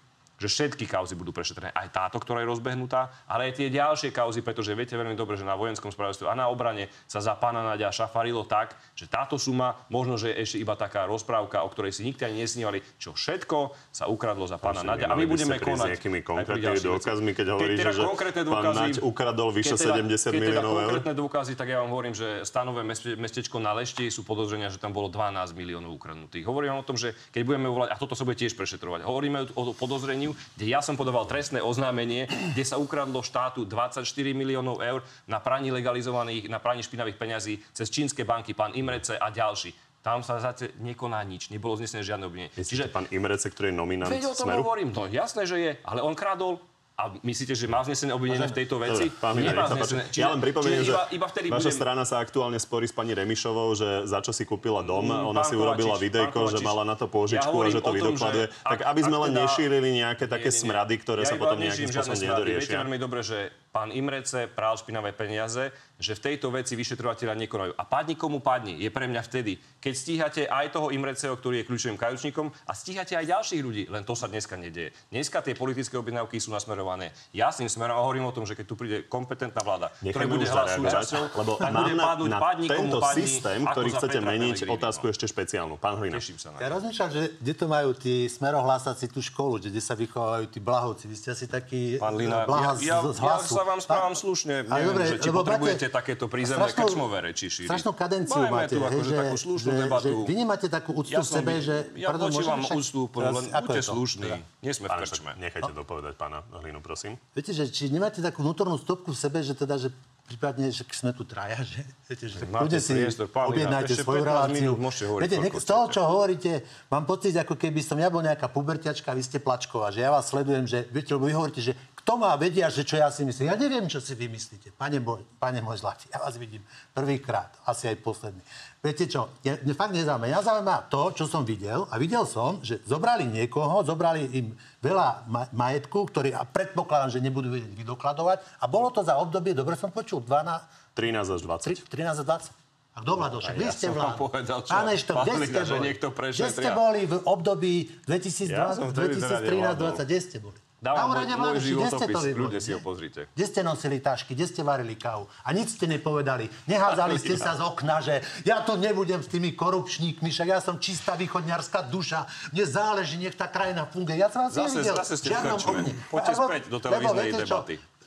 že všetky kauzy budú prešetrené. Aj táto, ktorá je rozbehnutá, ale aj tie ďalšie kauzy, pretože viete veľmi dobre, že na vojenskom spravodajstve a na obrane sa za pána Nadia šafarilo tak, že táto suma, možno, že je ešte iba taká rozprávka, o ktorej si nikto ani nesnívali, čo všetko sa ukradlo za pána Nadia. A my budeme konať. S nejakými konkrétnymi dôkazmi, keď hovoríš, teda že pán Naď ukradol vyše teda, 70 miliónov eur? konkrétne dôkazy, tak ja vám hovorím, že stanové mestečko na Lešti sú podozrenia, že tam bolo 12 miliónov ukradnutých. Hovorím o tom, že keď budeme uvolať, a toto sa bude tiež prešetrovať, hovoríme o podozreniu kde ja som podával trestné oznámenie, kde sa ukradlo štátu 24 miliónov eur na praní legalizovaných, na praní špinavých peňazí cez čínske banky, pán Imrece a ďalší. Tam sa zatiaľ nekoná nič, nebolo znesené žiadne obvinenie. Čiže pán Imrece, ktorý je nominant Veď o tom Smeru? hovorím, no jasné, že je, ale on kradol a myslíte, že má vznesené obvinenie v tejto veci? Dobre, pán Nemá vznesené. Čiže, ja len pripomeniem, že iba, iba vtedy vaša budem... strana sa aktuálne sporí s pani Remišovou, že za čo si kúpila dom, mm, ona si urobila videjko, že mala na to pôžičku ja a že to vydokladuje. Tak aby sme len teda... nešírili nejaké také nie, nie, nie. smrady, ktoré ja sa potom nejakým spôsobom nedoriešia. Viete veľmi dobre, že pán Imrece prál špinavé peniaze, že v tejto veci vyšetrovateľa nekonajú. A padni komu padni, je pre mňa vtedy, keď stíhate aj toho Imreceho, ktorý je kľúčovým kajučníkom a stíhate aj ďalších ľudí. Len to sa dneska nedieje. Dneska tie politické objednávky sú nasmerované jasným smerom a hovorím o tom, že keď tu príde kompetentná vláda, ktorá bude hľadať súčasťou, lebo tak bude padnúť, na, padni tento komu padni, systém, ktorý chcete meniť, otázku ešte špeciálnu. Pán Hlina. Teším sa na Ja rozmýšľam, že kde to majú tí smerohlásaci tú školu, kde sa vychovajú tí blahovci. Vy ste asi taký Pán Lina, ja, ja, ja, sa vám správam slušne. Neviem, že či potrebujete takéto prízemné strašnú, krčmové reči šíriť. Strašnú kadenciu Máme máte. tu akože takú slušnú že, debatu. Že vy nemáte takú úctu ja v sebe, že... Ja pardon, voči vám úctu, len buďte slušní. Nie sme v krčme. Nechajte dopovedať pána Hlinu, prosím. Viete, že či nemáte takú vnútornú stopku v sebe, že teda, že prípadne, že sme tu traja, že, viete, že ľudia si objednajte svoju reláciu. Viete, nek- z toho, čo hovoríte, mám pocit, ako keby som ja bol nejaká puberťačka, vy ste plačková, že ja vás sledujem, že, viete, lebo vy hovoríte, že kto má vedia, že čo ja si myslím. Ja neviem, čo si vy myslíte. Pane, boj, pane môj zlatý, ja vás vidím prvýkrát, asi aj posledný. Viete čo, ja, mne fakt nezaujíma. Ja zaujíma to, čo som videl. A videl som, že zobrali niekoho, zobrali im veľa majetku, ktorý a predpokladám, že nebudú vedieť vydokladovať. A bolo to za obdobie, dobre som počul, 12... 13 až 20. 13 až 20. A kto vládol? Však vy ste vládol. Povedal, čo? Pán Eštok, kde ste boli? Kde ste boli v období 2013-2020? Kde ste boli? Na Dávam úrade môj, môj životopis, ľudia si ho pozrite. Kde ste nosili tašky, kde ste varili kávu a nič ste nepovedali. Nehádzali ste sa z okna, že ja to nebudem s tými korupčníkmi, však ja som čistá východňarská duša, mne záleží, nech tá krajina funguje. Ja som vás Zase- nevidel. zase ste v žiadnom v krčme. okne. Poďte Lebo- späť do televíznej viete čo?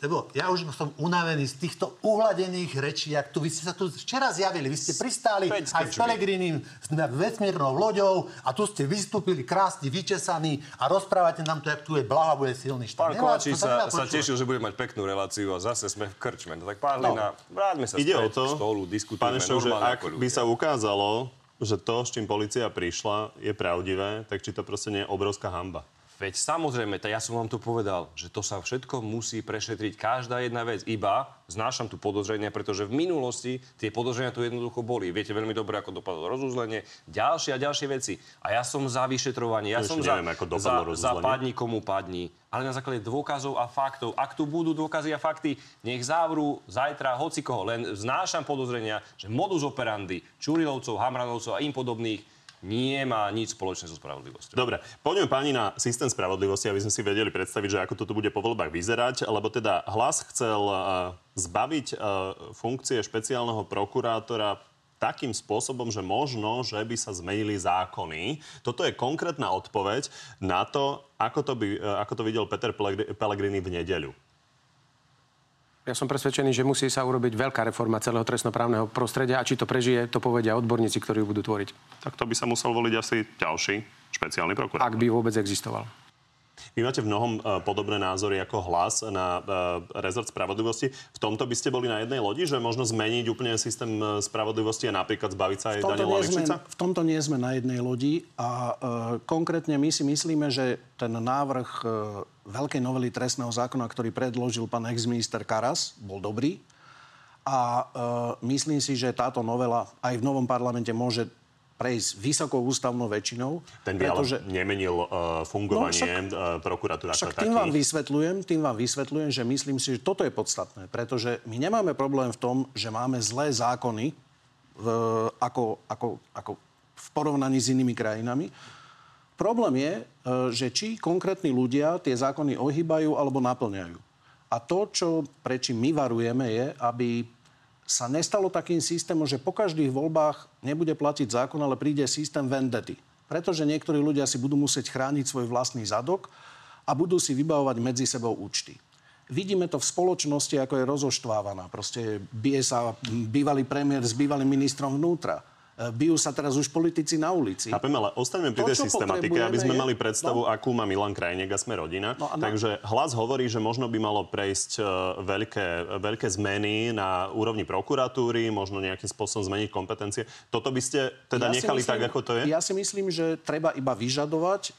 Lebo ja už som unavený z týchto uhladených rečí, jak tu vy ste sa tu včera zjavili. Vy ste pristáli Späť aj s. Pelegrinim nad vesmírnou loďou a tu ste vystúpili krásne vyčesaní a rozprávate nám to, jak tu je blaha, bude silný štát. Pán tak sa, sa tešil, že bude mať peknú reláciu a zase sme v krčme. No tak pán No. Lina, vráťme sa Ide o späť to, k stolu, pán diskutujeme Eštok, že ak by sa ukázalo, že to, s čím policia prišla, je pravdivé, tak či to proste nie je obrovská hamba. Veď samozrejme, ja som vám to povedal, že to sa všetko musí prešetriť každá jedna vec. Iba znášam tu podozrenia, pretože v minulosti tie podozrenia tu jednoducho boli. Viete veľmi dobre, ako dopadlo rozuzlenie, ďalšie a ďalšie veci. A ja som za vyšetrovanie, ja som za, neviem, ako dopadlo za, za padni komu padni. Ale na základe dôkazov a faktov. Ak tu budú dôkazy a fakty, nech závrú zajtra hoci koho. Len znášam podozrenia, že modus operandi Čurilovcov, Hamranovcov a im podobných nemá nič spoločné so spravodlivosťou. Dobre, poďme páni na systém spravodlivosti, aby sme si vedeli predstaviť, že ako to tu bude po voľbách vyzerať, lebo teda hlas chcel uh, zbaviť uh, funkcie špeciálneho prokurátora takým spôsobom, že možno, že by sa zmenili zákony. Toto je konkrétna odpoveď na to, ako to, by, uh, ako to videl Peter Pellegri- Pellegrini v nedeľu. Ja som presvedčený, že musí sa urobiť veľká reforma celého trestnoprávneho prostredia a či to prežije, to povedia odborníci, ktorí ju budú tvoriť. Tak to by sa musel voliť asi ďalší špeciálny prokurátor. Ak by vôbec existoval. Vy máte v mnohom uh, podobné názory ako hlas na uh, rezort spravodlivosti. V tomto by ste boli na jednej lodi, že možno zmeniť úplne systém uh, spravodlivosti a napríklad zbaviť sa aj Daniela Lipšica? v tomto nie sme na jednej lodi a e, konkrétne my si myslíme, že ten návrh e, veľkej novely trestného zákona, ktorý predložil pán exminister Karas, bol dobrý. A e, myslím si, že táto novela aj v novom parlamente môže prejsť vysokou ústavnou väčšinou. Ten by pretože... ale nemenil uh, fungovanie no, prokuratúry ako Však taký. tým vám vysvetľujem, tým vám vysvetľujem, že myslím si, že toto je podstatné, pretože my nemáme problém v tom, že máme zlé zákony v, ako, ako, ako v porovnaní s inými krajinami. Problém je, e, že či konkrétni ľudia tie zákony ohýbajú alebo naplňajú. A to, čo prečím my varujeme, je, aby sa nestalo takým systémom, že po každých voľbách nebude platiť zákon, ale príde systém vendety. Pretože niektorí ľudia si budú musieť chrániť svoj vlastný zadok a budú si vybavovať medzi sebou účty. Vidíme to v spoločnosti, ako je rozoštvávaná. Proste bije sa bývalý premiér s bývalým ministrom vnútra. E, Bijú sa teraz už politici na ulici. Chápem, ale ostaňme pri To, tej systematike, aby sme potrebujeme, mali je- predstavu, no. akú má Milan Krajniak a sme rodina. No na- Takže hlas hovorí, že možno by malo prejsť e, veľké, veľké zmeny na úrovni prokuratúry, možno nejakým spôsobom zmeniť kompetencie. Toto by ste teda Ja nechali myslím- tak, ako to je? Ja si myslím, že treba iba vyžadovať, e,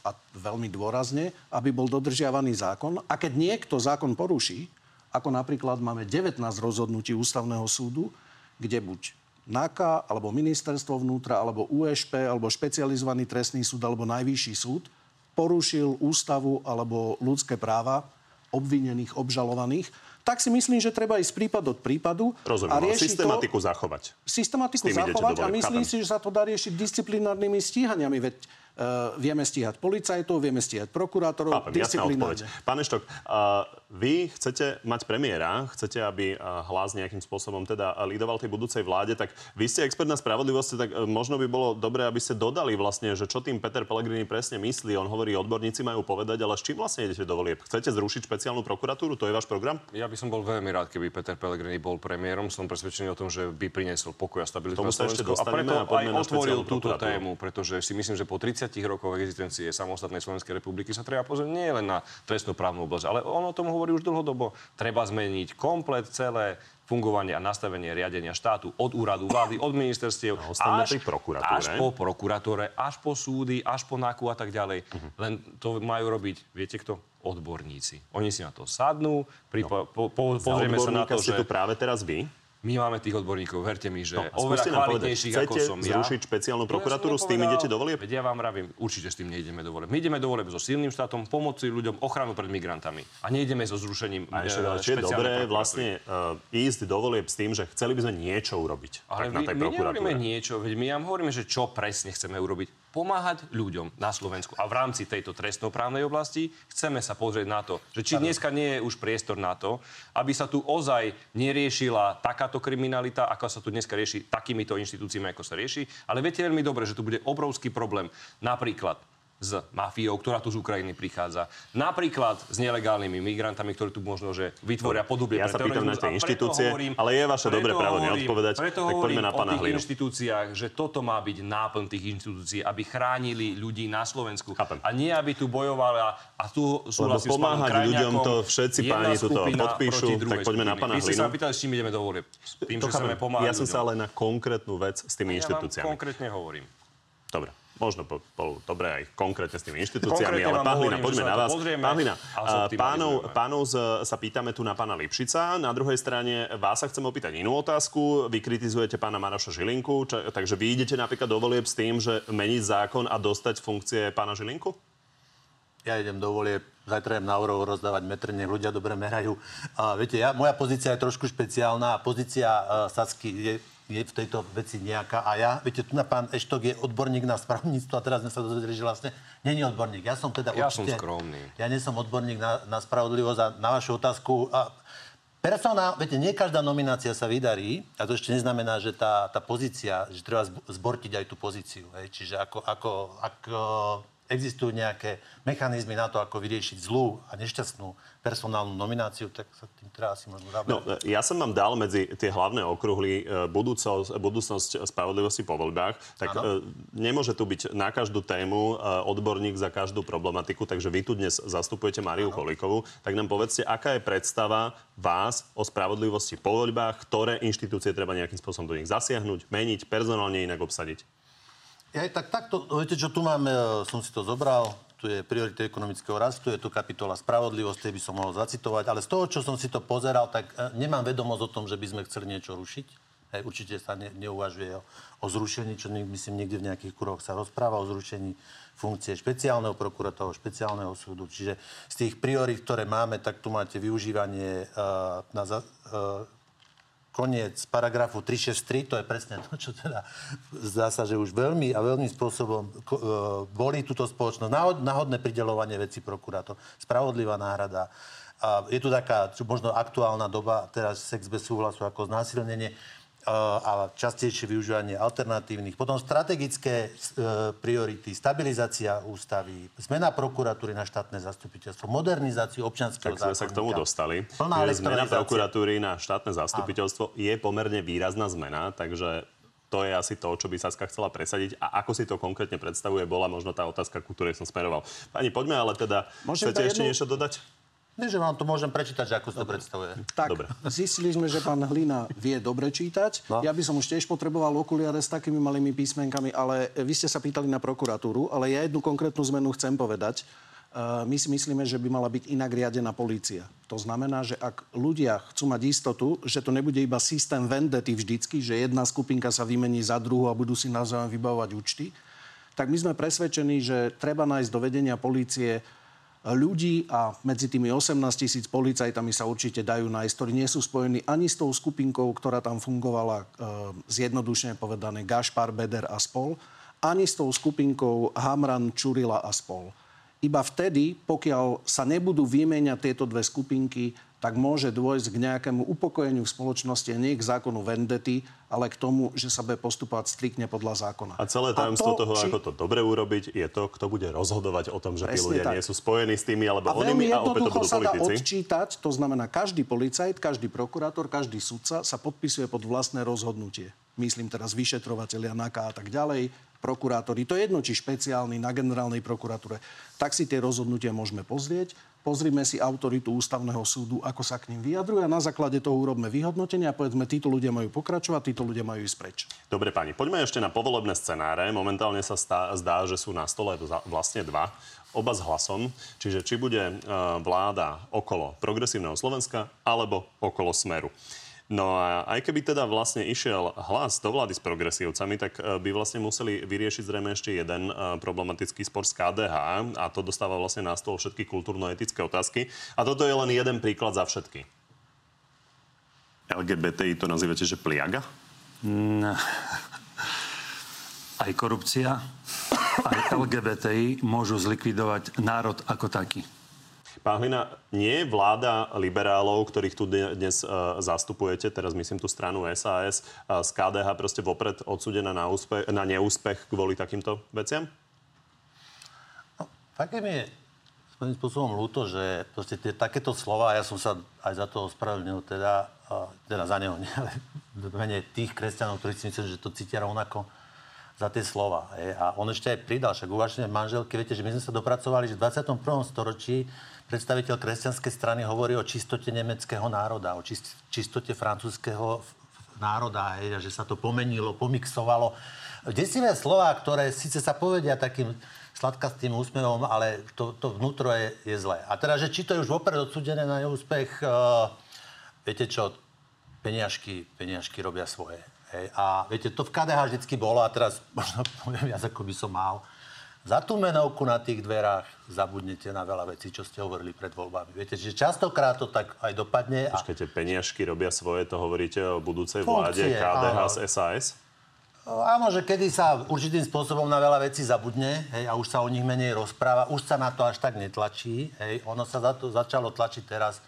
a veľmi dôrazne, aby bol dodržiavaný zákon. A keď niekto zákon poruší, ako napríklad máme 19 rozhodnutí ústavného súdu, kde buď NAKA, alebo ministerstvo vnútra, alebo USP, alebo špecializovaný trestný súd, alebo najvyšší súd porušil ústavu alebo ľudské práva obvinených, obžalovaných, tak si myslím, že treba ísť prípad od prípadu Rozumiem, a ale riešiť systematiku to, zachovať. systematiku zachovať a myslím chápem. si, že sa to dá riešiť disciplinárnymi stíhaniami. Veď uh, vieme stíhať policajtov, vieme stíhať prokurátorov, Chápem, disciplinárne. Pán Eštok, uh, vy chcete mať premiéra, chcete, aby uh, hlas nejakým spôsobom teda lídoval tej budúcej vláde, tak vy ste expert na spravodlivosti, tak uh, možno by bolo dobré, aby ste dodali vlastne, že čo tým Peter Pellegrini presne myslí. On hovorí, odborníci majú povedať, ale s čím vlastne idete do volieb? Chcete zrušiť špeciálnu prokuratúru? To je váš program? Ja by som bol veľmi rád, keby Peter Pellegrini bol premiérom. Som presvedčený o tom, že by priniesol pokoj a stabilitu na Slovensku. A preto a aj otvoril túto tému, pretože si myslím, že po 30 rokoch existencie samostatnej Slovenskej republiky sa treba pozrieť nie len na trestnoprávnu oblasť, ale on o tom hovorí už dlhodobo. Treba zmeniť komplet celé fungovanie a nastavenie riadenia štátu od úradu vlády, od ministerstiev, A ostaňme pri prokuratúre. až po prokuratúre, až po súdy, až po NAKU a tak ďalej. Mhm. Len to majú robiť, viete kto? Odborníci. Oni si na to sadnú, pripo- po, po, Za pozrieme sa na to, že tu práve teraz vy. My máme tých odborníkov, verte mi, že No, oveľa povedať, kvalitnejších ako som ja. zrušiť špeciálnu No, ja prokuratúru, s tým idete do volieb? Veď ja vám vravím, určite s tým nejdeme do volieb. My ideme do volieb so silným štátom, pomoci ľuďom, ochranu pred migrantami. A nejdeme so zrušením A ešte, e, či je dobré vlastne uh, ísť do volieb s tým, že chceli by sme niečo urobiť Ale tak na my, tej my nehovoríme prokuratúre. niečo, veď my vám hovoríme, že čo presne chceme urobiť. Pomáhať ľuďom na Slovensku. A v rámci tejto trestnoprávnej oblasti chceme sa pozrieť na to, že či dneska nie je už priestor na to, aby sa tu ozaj neriešila takáto kriminalita, ako sa tu dneska rieši takýmito inštitúciami, ako sa rieši. Ale viete veľmi dobre, že tu bude obrovský problém. Napríklad s mafiou, ktorá tu z Ukrajiny prichádza. Napríklad s nelegálnymi migrantami, ktorí tu možno, že vytvoria podobie Ja sa pýtam na tie inštitúcie, ale je vaše dobré právo neodpovedať, Preto tak poďme hovorím na pána Hlinu. inštitúciách, že toto má byť náplň tých inštitúcií, aby chránili ľudí na Slovensku. Chápem. A nie, aby tu bojovala a tu súhlasím s pánom pomáhať ľuďom to všetci páni tuto podpíšu, tak poďme na pána Vy ste sa Hlinu. pýtali, s čím ideme do volieb. Tým, To že chceme pomáhať Ja som sa ale na konkrétnu vec s tými Ja vám inštitúciami. konkrétne hovorím. Dobre. Možno po, po, dobre aj konkrétne s tými inštitúciami, Konkrétne ale vám pán Hlina, hovorím, poďme na vás. pozrieme Pán Hlina, a a zoptimalizujeme. pánov, pánov z, sa pýtame tu na pána Lipšica, na druhej strane vás sa chcem opýtať inú otázku. Vy kritizujete pána Maroša Žilinku, čo, takže vy idete napríklad do volieb s tým, že meniť zákon a dostať funkcie pána Žilinku? Ja idem do volie, zajtra idem na Orov rozdávať metr, nech ľudia dobre merajú. A viete, ja, moja pozícia je trošku špeciálna pozícia uh, Sacky je, je v tejto veci nejaká. A ja, viete, tu na pán Eštok je odborník na správnictvo a teraz sme sa dozvedeli, že vlastne není odborník. Ja som teda Ja som určite... skromný. Ja nie som odborník na, na spravodlivosť a na vašu otázku. A Personál, viete, nie každá nominácia sa vydarí a to ešte neznamená, že tá, tá pozícia, že treba zb- zbortiť aj tú pozíciu. Hej. Čiže ako, ako, ako existujú nejaké mechanizmy na to, ako vyriešiť zlú a nešťastnú personálnu nomináciu, tak sa tým treba asi možno No, zaberať. ja som vám dal medzi tie hlavné okruhly e, budúcnosť, budúcnosť spravodlivosti po voľbách, tak e, nemôže tu byť na každú tému e, odborník za každú problematiku, takže vy tu dnes zastupujete Mariu Kolíkovú, tak nám povedzte, aká je predstava vás o spravodlivosti po voľbách, ktoré inštitúcie treba nejakým spôsobom do nich zasiahnuť, meniť, personálne inak obsadiť. Ja tak takto, viete čo, tu mám, e, som si to zobral, tu je priority ekonomického rastu, je tu kapitola spravodlivosti, by som mohol zacitovať, ale z toho, čo som si to pozeral, tak e, nemám vedomosť o tom, že by sme chceli niečo rušiť. Hej, určite sa ne, neuvažuje o, o zrušení, čo myslím niekde v nejakých kruhoch sa rozpráva o zrušení funkcie špeciálneho prokurátora, špeciálneho súdu. Čiže z tých priorit, ktoré máme, tak tu máte využívanie uh, na uh, koniec paragrafu 363, to je presne to, čo teda zdá sa, že už veľmi a veľmi spôsobom e, boli túto spoločnosť. Náhod, náhodné pridelovanie veci prokurátor, spravodlivá náhrada. A je tu taká čo možno aktuálna doba, teraz sex bez súhlasu ako znásilnenie a častejšie využívanie alternatívnych. Potom strategické e, priority, stabilizácia ústavy, zmena prokuratúry na štátne zastupiteľstvo, modernizáciu občianskeho Tak sme sa k tomu zákonníka. dostali. Plná zmena prokuratúry na štátne zastupiteľstvo je pomerne výrazná zmena, takže to je asi to, čo by Saska chcela presadiť. A ako si to konkrétne predstavuje, bola možno tá otázka, ku ktorej som smeroval. Pani, poďme ale teda... Môžem chcete ešte jednu- niečo dodať? Nie, že vám to môžem prečítať, že ako si to predstavuje. Tak, Dobre. zistili sme, že pán Hlina vie dobre čítať. No. Ja by som už tiež potreboval okuliare s takými malými písmenkami, ale vy ste sa pýtali na prokuratúru, ale ja jednu konkrétnu zmenu chcem povedať. Uh, my si myslíme, že by mala byť inak riadená polícia. To znamená, že ak ľudia chcú mať istotu, že to nebude iba systém vendety vždycky, že jedna skupinka sa vymení za druhú a budú si navzájom vybavovať účty, tak my sme presvedčení, že treba nájsť do vedenia polície ľudí a medzi tými 18 tisíc policajtami sa určite dajú nájsť, ktorí nie sú spojení ani s tou skupinkou, ktorá tam fungovala, e, zjednodušene povedané, Gašpar, Beder a spol, ani s tou skupinkou Hamran, Čurila a spol. Iba vtedy, pokiaľ sa nebudú vymieňať tieto dve skupinky, tak môže dôjsť k nejakému upokojeniu v spoločnosti nie k zákonu vendety, ale k tomu, že sa bude postupovať striktne podľa zákona. A celé tajomstvo to, toho, či- ako to dobre urobiť, je to, kto bude rozhodovať o tom, že tí Presne ľudia tak. nie sú spojení s tými alebo A onými a opäť to budú sa dá politici. odčítať, to znamená, každý policajt, každý prokurátor, každý sudca sa podpisuje pod vlastné rozhodnutie. Myslím teraz vyšetrovateľia NAKA a tak ďalej, prokurátori. To je jedno, či špeciálny na generálnej prokuratúre. Tak si tie rozhodnutia môžeme pozrieť. Pozrime si autoritu ústavného súdu, ako sa k ním vyjadruje a na základe toho urobme vyhodnotenie a povedzme, títo ľudia majú pokračovať, títo ľudia majú ísť preč. Dobre, pani, poďme ešte na povolebné scenáre. Momentálne sa stá, zdá, že sú na stole vlastne dva. Oba s hlasom. Čiže či bude e, vláda okolo progresívneho Slovenska alebo okolo Smeru. No a aj keby teda vlastne išiel hlas do vlády s progresívcami, tak e, by vlastne museli vyriešiť zrejme ešte jeden e, problematický spor z KDH a to dostáva vlastne na stôl všetky kultúrno-etické otázky. A toto je len jeden príklad za všetky. LGBTI to nazývate, že pliaga? Mm, aj korupcia, aj LGBTI môžu zlikvidovať národ ako taký. Pán Hlina, nie je vláda liberálov, ktorých tu dnes uh, zastupujete, teraz myslím tú stranu SAS, uh, z KDH proste vopred odsudená na, úspech, na neúspech kvôli takýmto veciam? No, fakt mi je svojím spôsobom ľúto, že proste tie, takéto slova, ja som sa aj za to ospravedlnil, teda, uh, teda za neho, nie, ale v mene tých kresťanov, ktorí si myslím, že to cítia rovnako za tie slova. Je. A on ešte aj pridal, však uvažne manželky, viete, že my sme sa dopracovali, že v 21. storočí predstaviteľ kresťanskej strany hovorí o čistote nemeckého národa, o čistote francúzského národa, hej, že sa to pomenilo, pomixovalo. Desivé slova, ktoré síce sa povedia takým sladkastým úsmevom, ale to, to vnútro je, je zlé. A teda, že či to je už vopred odsudené na neúspech, uh, viete čo, peniažky, peniažky robia svoje. Hej. A viete, to v KDH vždycky bolo a teraz možno poviem viac, ako by som mal. Za tú menovku na tých dverách zabudnete na veľa vecí, čo ste hovorili pred voľbami. Viete, že častokrát to tak aj dopadne. A... Počkajte, peniažky robia svoje, to hovoríte o budúcej vláde KDH z SAS? Áno, že kedy sa určitým spôsobom na veľa vecí zabudne hej, a už sa o nich menej rozpráva, už sa na to až tak netlačí. Hej. Ono sa za to začalo tlačiť teraz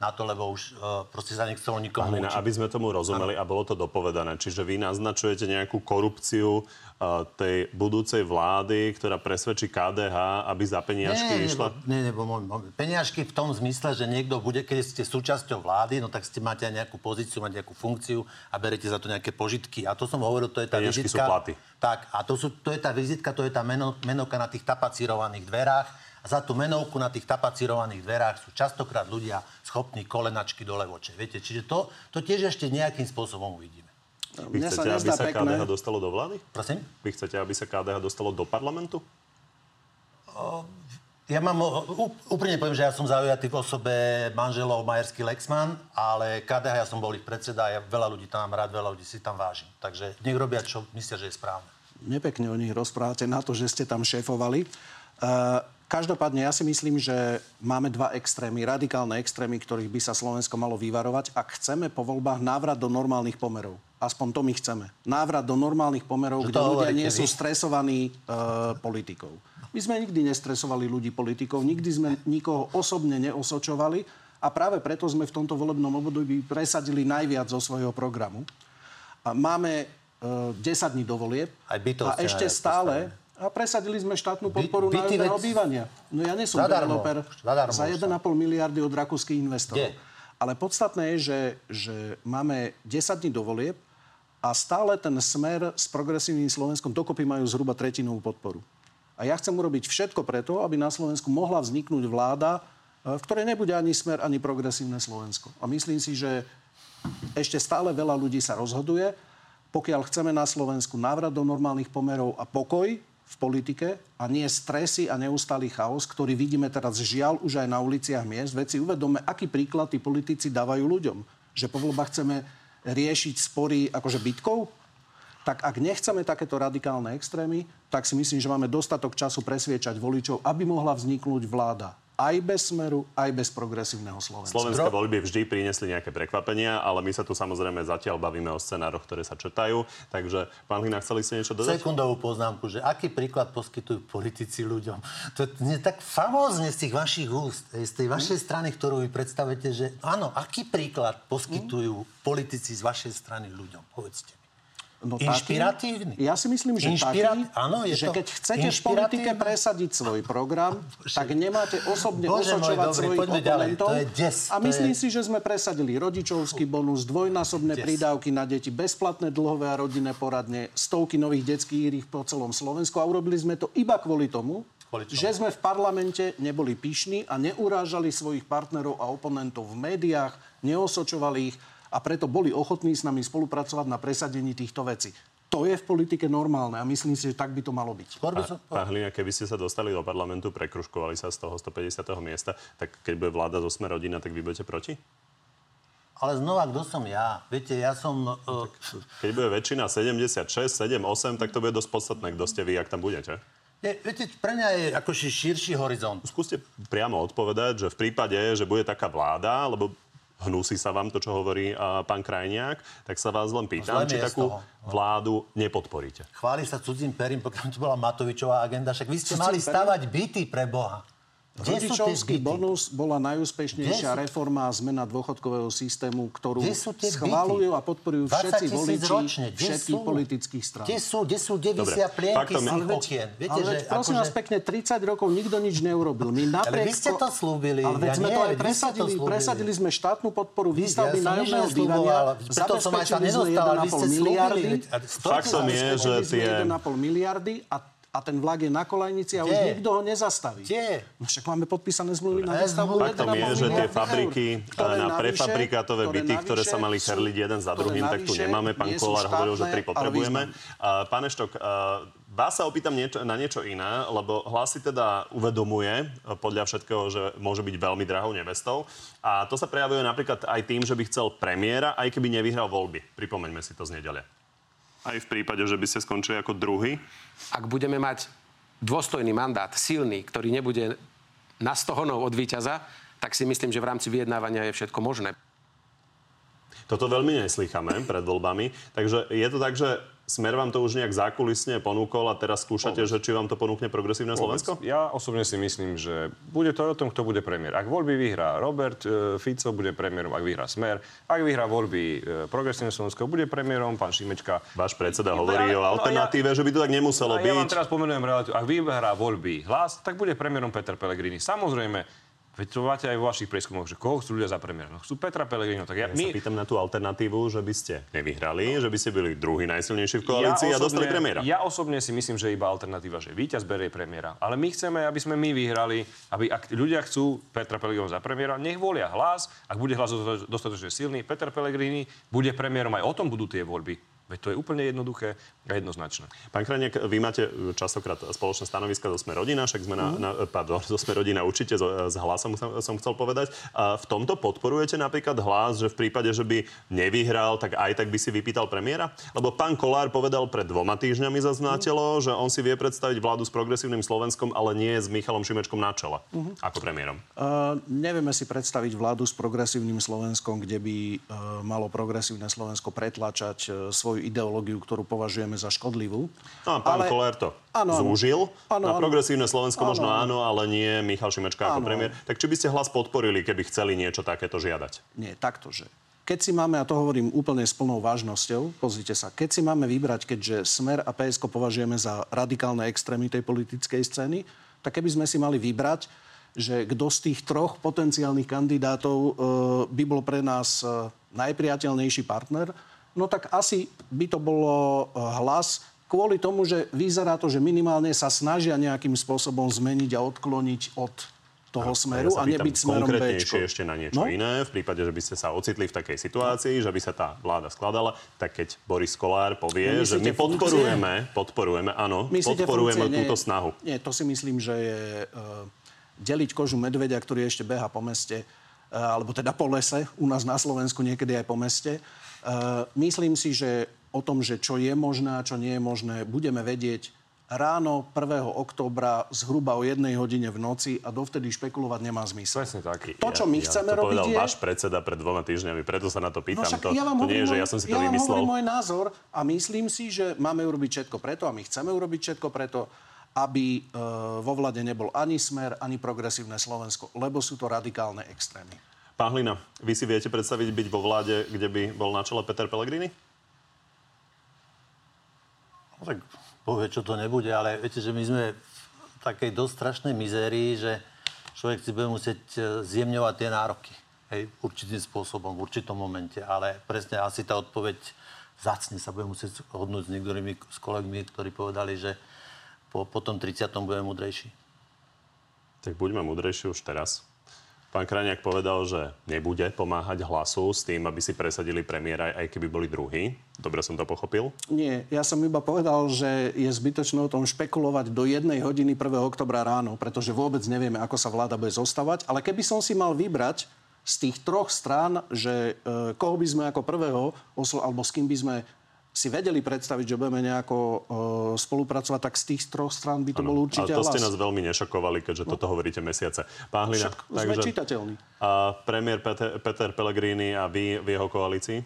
na to, lebo už uh, proste sa nechcelo nikomu Pánina, aby sme tomu rozumeli ano. a bolo to dopovedané. Čiže vy naznačujete nejakú korupciu uh, tej budúcej vlády, ktorá presvedčí KDH, aby za peniažky nie, išla? Nie, nebo, peniažky v tom zmysle, že niekto bude, keď ste súčasťou vlády, no tak ste máte aj nejakú pozíciu, máte nejakú funkciu a berete za to nejaké požitky. A to som hovoril, to je tá peniažky vizitka. sú platy. Tak, a to, sú, to je tá vizitka, to je tá meno, menovka na tých tapacírovaných dverách a za tú menovku na tých tapacírovaných dverách sú častokrát ľudia schopní kolenačky dole voče. Viete, čiže to, to tiež ešte nejakým spôsobom uvidíme. Vy chcete, sa aby sa pekné. KDH dostalo do vlády? Prosím? Vy chcete, aby sa KDH dostalo do parlamentu? O, ja mám, úprimne poviem, že ja som zaujatý v osobe manželov Majerský Lexman, ale KDH ja som bol ich predseda, ja veľa ľudí tam mám rád, veľa ľudí si tam vážim. Takže nech robia, čo myslia, že je správne. Nepekne o nich rozprávate na to, že ste tam šéfovali. Uh, Každopádne ja si myslím, že máme dva extrémy, radikálne extrémy, ktorých by sa Slovensko malo vyvarovať, ak chceme po voľbách návrat do normálnych pomerov. Aspoň to my chceme. Návrat do normálnych pomerov, kde ľudia nie sú stresovaní e, politikou. My sme nikdy nestresovali ľudí politikov, nikdy sme nikoho osobne neosočovali a práve preto sme v tomto volebnom období presadili najviac zo svojho programu. A máme e, 10 dní do volieb a ešte stále a presadili sme štátnu podporu By, na vec... bývania. No ja nie som Zadarmo. developer Zadarmo za 1,5 miliardy od rakúskych investorov. Kde? Ale podstatné je, že, že máme 10 dní do volieb a stále ten smer s progresívnym Slovenskom dokopy majú zhruba tretinovú podporu. A ja chcem urobiť všetko preto, aby na Slovensku mohla vzniknúť vláda, e, v ktorej nebude ani smer, ani progresívne Slovensko. A myslím si, že ešte stále veľa ľudí sa rozhoduje. Pokiaľ chceme na Slovensku návrat do normálnych pomerov a pokoj, v politike a nie stresy a neustály chaos, ktorý vidíme teraz žiaľ už aj na uliciach miest. Veci uvedome, aký príklad tí politici dávajú ľuďom. Že po voľbách chceme riešiť spory akože bytkov, tak ak nechceme takéto radikálne extrémy, tak si myslím, že máme dostatok času presviečať voličov, aby mohla vzniknúť vláda aj bez smeru, aj bez progresívneho Slovenska. Slovenské voľby vždy priniesli nejaké prekvapenia, ale my sa tu samozrejme zatiaľ bavíme o scenároch, ktoré sa četajú. Takže, pán Hlina, chceli ste niečo dodať? Sekundovú poznámku, že aký príklad poskytujú politici ľuďom. To je tak famózne z tých vašich úst, z tej vašej hm? strany, ktorú vy predstavujete, že áno, aký príklad poskytujú hm? politici z vašej strany ľuďom? Povedzte. No Inšpiratívny? Ja si myslím, že Inšpirat... taký, Áno, je že to keď chcete v politike presadiť svoj program, tak nemáte osobne Bože osočovať môj, svojich oponentov. A myslím je... si, že sme presadili rodičovský bonus, dvojnásobné des. prídavky na deti, bezplatné dlhové a rodinné poradne, stovky nových detských írych po celom Slovensku a urobili sme to iba kvôli tomu, že sme v parlamente neboli pyšní a neurážali svojich partnerov a oponentov v médiách, neosočovali ich a preto boli ochotní s nami spolupracovať na presadení týchto vecí. To je v politike normálne a myslím si, že tak by to malo byť. Pán Hlina, keby ste sa dostali do parlamentu, prekruškovali sa z toho 150. miesta, tak keď bude vláda zo Sme rodina, tak vy budete proti? Ale znova, kto som ja? Viete, ja som... Uh... Keď bude väčšina 76, 7, 8, tak to bude dosť podstatné, kto ste vy, ak tam budete. Nie, viete, pre mňa je akože širší horizont. Skúste priamo odpovedať, že v prípade, že bude taká vláda, lebo hnusí sa vám to, čo hovorí uh, pán Krajniak, tak sa vás len pýtam, či takú toho. vládu nepodporíte. Chváli sa cudzím perím, pokiaľ to bola Matovičová agenda. Však vy ste Cudzím mali perím? stavať byty pre Boha. Rodičovský bonus bola najúspešnejšia sú- reforma a zmena dôchodkového systému, ktorú schválujú a podporujú 20 všetci voliči všetkých sú? politických strán. Kde sú, kde sú, kde vysia plienky faktom z Ale? Viete, ale že prosím vás akože- pekne, 30 rokov nikto nič neurobil. My napriek... vy ste to slúbili. Ale veď Ja sme nie, to aj ste to presadili. Presadili sme štátnu podporu výstavby Ja nájomného bývania. Zabezpečili sme nedostal, ale vy 1,5 ste slúbili, miliardy. Faktom je, že tie... 1,5 miliardy a a ten vlak je na kolajnici a už Kde? nikto ho nezastaví. Kde? No však máme podpísané zmluvy na zmluvy- Faktom 1,5 je, že tie fabriky eur, na navyše- prefabrikátové byty, ktoré sa mali herliť jeden za druhým, tak tu nemáme. Pán Kolár hovoril, že tri potrebujeme. Pán Eštok, vás sa opýtam niečo, na niečo iné, lebo hlas si teda uvedomuje uh, podľa všetkého, že môže byť veľmi drahou nevestou. A to sa prejavuje napríklad aj tým, že by chcel premiéra, aj keby nevyhral voľby. Pripomeňme si to z nedele. Aj v prípade, že by ste skončili ako druhý. Ak budeme mať dôstojný mandát, silný, ktorý nebude na 100 honov od víťaza, tak si myslím, že v rámci vyjednávania je všetko možné. Toto veľmi neslýchame pred voľbami. Takže je to tak, že Smer vám to už nejak zákulisne ponúkol a teraz skúšate, že či vám to ponúkne progresívne Slovensko? Ja osobne si myslím, že bude to aj o tom, kto bude premiér. Ak voľby vyhrá Robert e, Fico, bude premiérom, ak vyhrá Smer. Ak vyhrá voľby e, progresívne Slovensko, bude premiérom pán Šimečka. Váš predseda No, hovorí o ja- no, alternatíve, že by to tak nemuselo ja vám byť. teraz pomenujem realitu. Ak vyhrá voľby hlas, tak bude premiérom Peter Pellegrini. Samozrejme, veď to máte aj vo vašich prieskumoch, že koho chcú ľudia za premiéra. No chcú Petra Pellegriniho. Tak ja, Ja sa my, pýtam na tú alternatívu, že by ste nevyhrali, že by ste byli druhý najsilnejší v koalícii a dostali premiéra. Ja osobne si myslím, že iba alternatíva, že víťaz berie premiéra. Ale my chceme, aby sme my vyhrali, aby ak ľudia chcú Petra Pellegriniho za premiéra, nech volia hlas. Ak bude hlas dosta- dostatočne silný, Peter Pellegrini bude premiérom. Aj o tom budú tie voľby. Veď to je úplne jednoduché a jednoznačné. Pán Krajniak, vy máte častokrát spoločné stanoviska zo Sme rodina, však sme na, Mhm. na, pardon, zo Sme rodina určite z, z hlasom som, som chcel povedať. A v tomto podporujete napríklad hlas, že v prípade, že by nevyhral, tak aj tak by si vypýtal premiéra? Lebo pán Kolár povedal pred dvoma týždňami za znátelo, že on si vie predstaviť vládu s progresívnym Slovenskom, ale nie s Michalom Šimečkom na čele Mhm. ako premiérom. Uh, nevieme si predstaviť vládu s progresívnym Slovenskom, kde by uh, malo progresívne Slovensko pretlačať uh, svoju ideológiu, ktorú považujeme za škodlivú. No pán Ale- Kolár to áno. zúžil. Áno, na progresívne Slovensko Áno, možno áno. ale nie Michal Šimečka ako Áno. premiér. Tak či by ste hlas podporili, keby chceli niečo takéto žiadať? Nie, takto, že keď si máme, a to hovorím úplne s plnou vážnosťou, pozrite sa, keď si máme vybrať, keďže Smer a PSK považujeme za radikálne extrémy tej politickej scény, tak keby sme si mali vybrať, že kto z tých troch potenciálnych kandidátov e, by bol pre nás e, najpriateľnejší partner, no tak asi by to bolo e, hlas kvôli tomu, že vyzerá to, že minimálne sa snažia nejakým spôsobom zmeniť a odkloniť od toho smeru ja a nebyť smerom Bčko. ešte na niečo No? iné. V prípade, že by ste sa ocitli v takej situácii, že by sa tá vláda skladala, tak keď Boris Kolár povie, No, že my myslíte funkcie? podporujeme, podporujeme, áno, Myslíte podporujeme funkcie? Nie, túto snahu. Nie, to si myslím, že je uh, deliť kožu medveďa, ktorý ešte beha po meste, uh, alebo teda po lese, u nás na Slovensku niekedy aj po meste. Myslím si, že o tom, že čo je možné a čo nie je možné, budeme vedieť ráno 1. októbra zhruba o jednej hodine v noci a dovtedy špekulovať nemá zmysel. Presne tak. To, čo my chceme to robiť povedal je... váš predseda pred dvoma týždňami, preto sa na to No pýtam. však to, ja vám to nie je, že ja som si to ja vám vymyslel. môj názor a myslím si, že máme urobiť všetko preto a my chceme urobiť všetko preto, aby e, vo vlade nebol ani smer, ani progresívne Slovensko, lebo sú to radikálne extrémy. Pán Hlina, vy si viete predstaviť byť vo vláde, kde by bol na čele Peter Pellegrini? No tak povie, čo to nebude, ale viete, že my sme v takej dosť strašnej mizérii, že človek si bude musieť e, zjemňovať tie nároky. Hej, určitým spôsobom, v určitom momente. Ale presne asi tá odpoveď zacne sa bude musieť hodnúť s niektorými s kolegmi, ktorí povedali, že po, po tom 30. budeme múdrejší. Tak buďme múdrejší už teraz. Pán Krajniak povedal, že nebude pomáhať hlasu s tým, aby si presadili premiéra, aj keby boli druhí. Dobre som to pochopil? Nie, ja som iba povedal, že je zbytočné o tom špekulovať do jednej hodiny 1. oktobra ráno, pretože vôbec nevieme, ako sa vláda bude zostavať. Ale keby som si mal vybrať z tých troch strán, že e, koho by sme ako prvého, oslo- alebo s kým by sme si vedeli predstaviť, že budeme nejako uh, spolupracovať, tak z tých troch strán by to bolo určite Ale to ste hlas. nás veľmi nešokovali, keďže no. toto hovoríte mesiace. Pán Hlina, Však sme čitateľní. A premiér Peter, Peter Pellegrini a vy v jeho koalícii?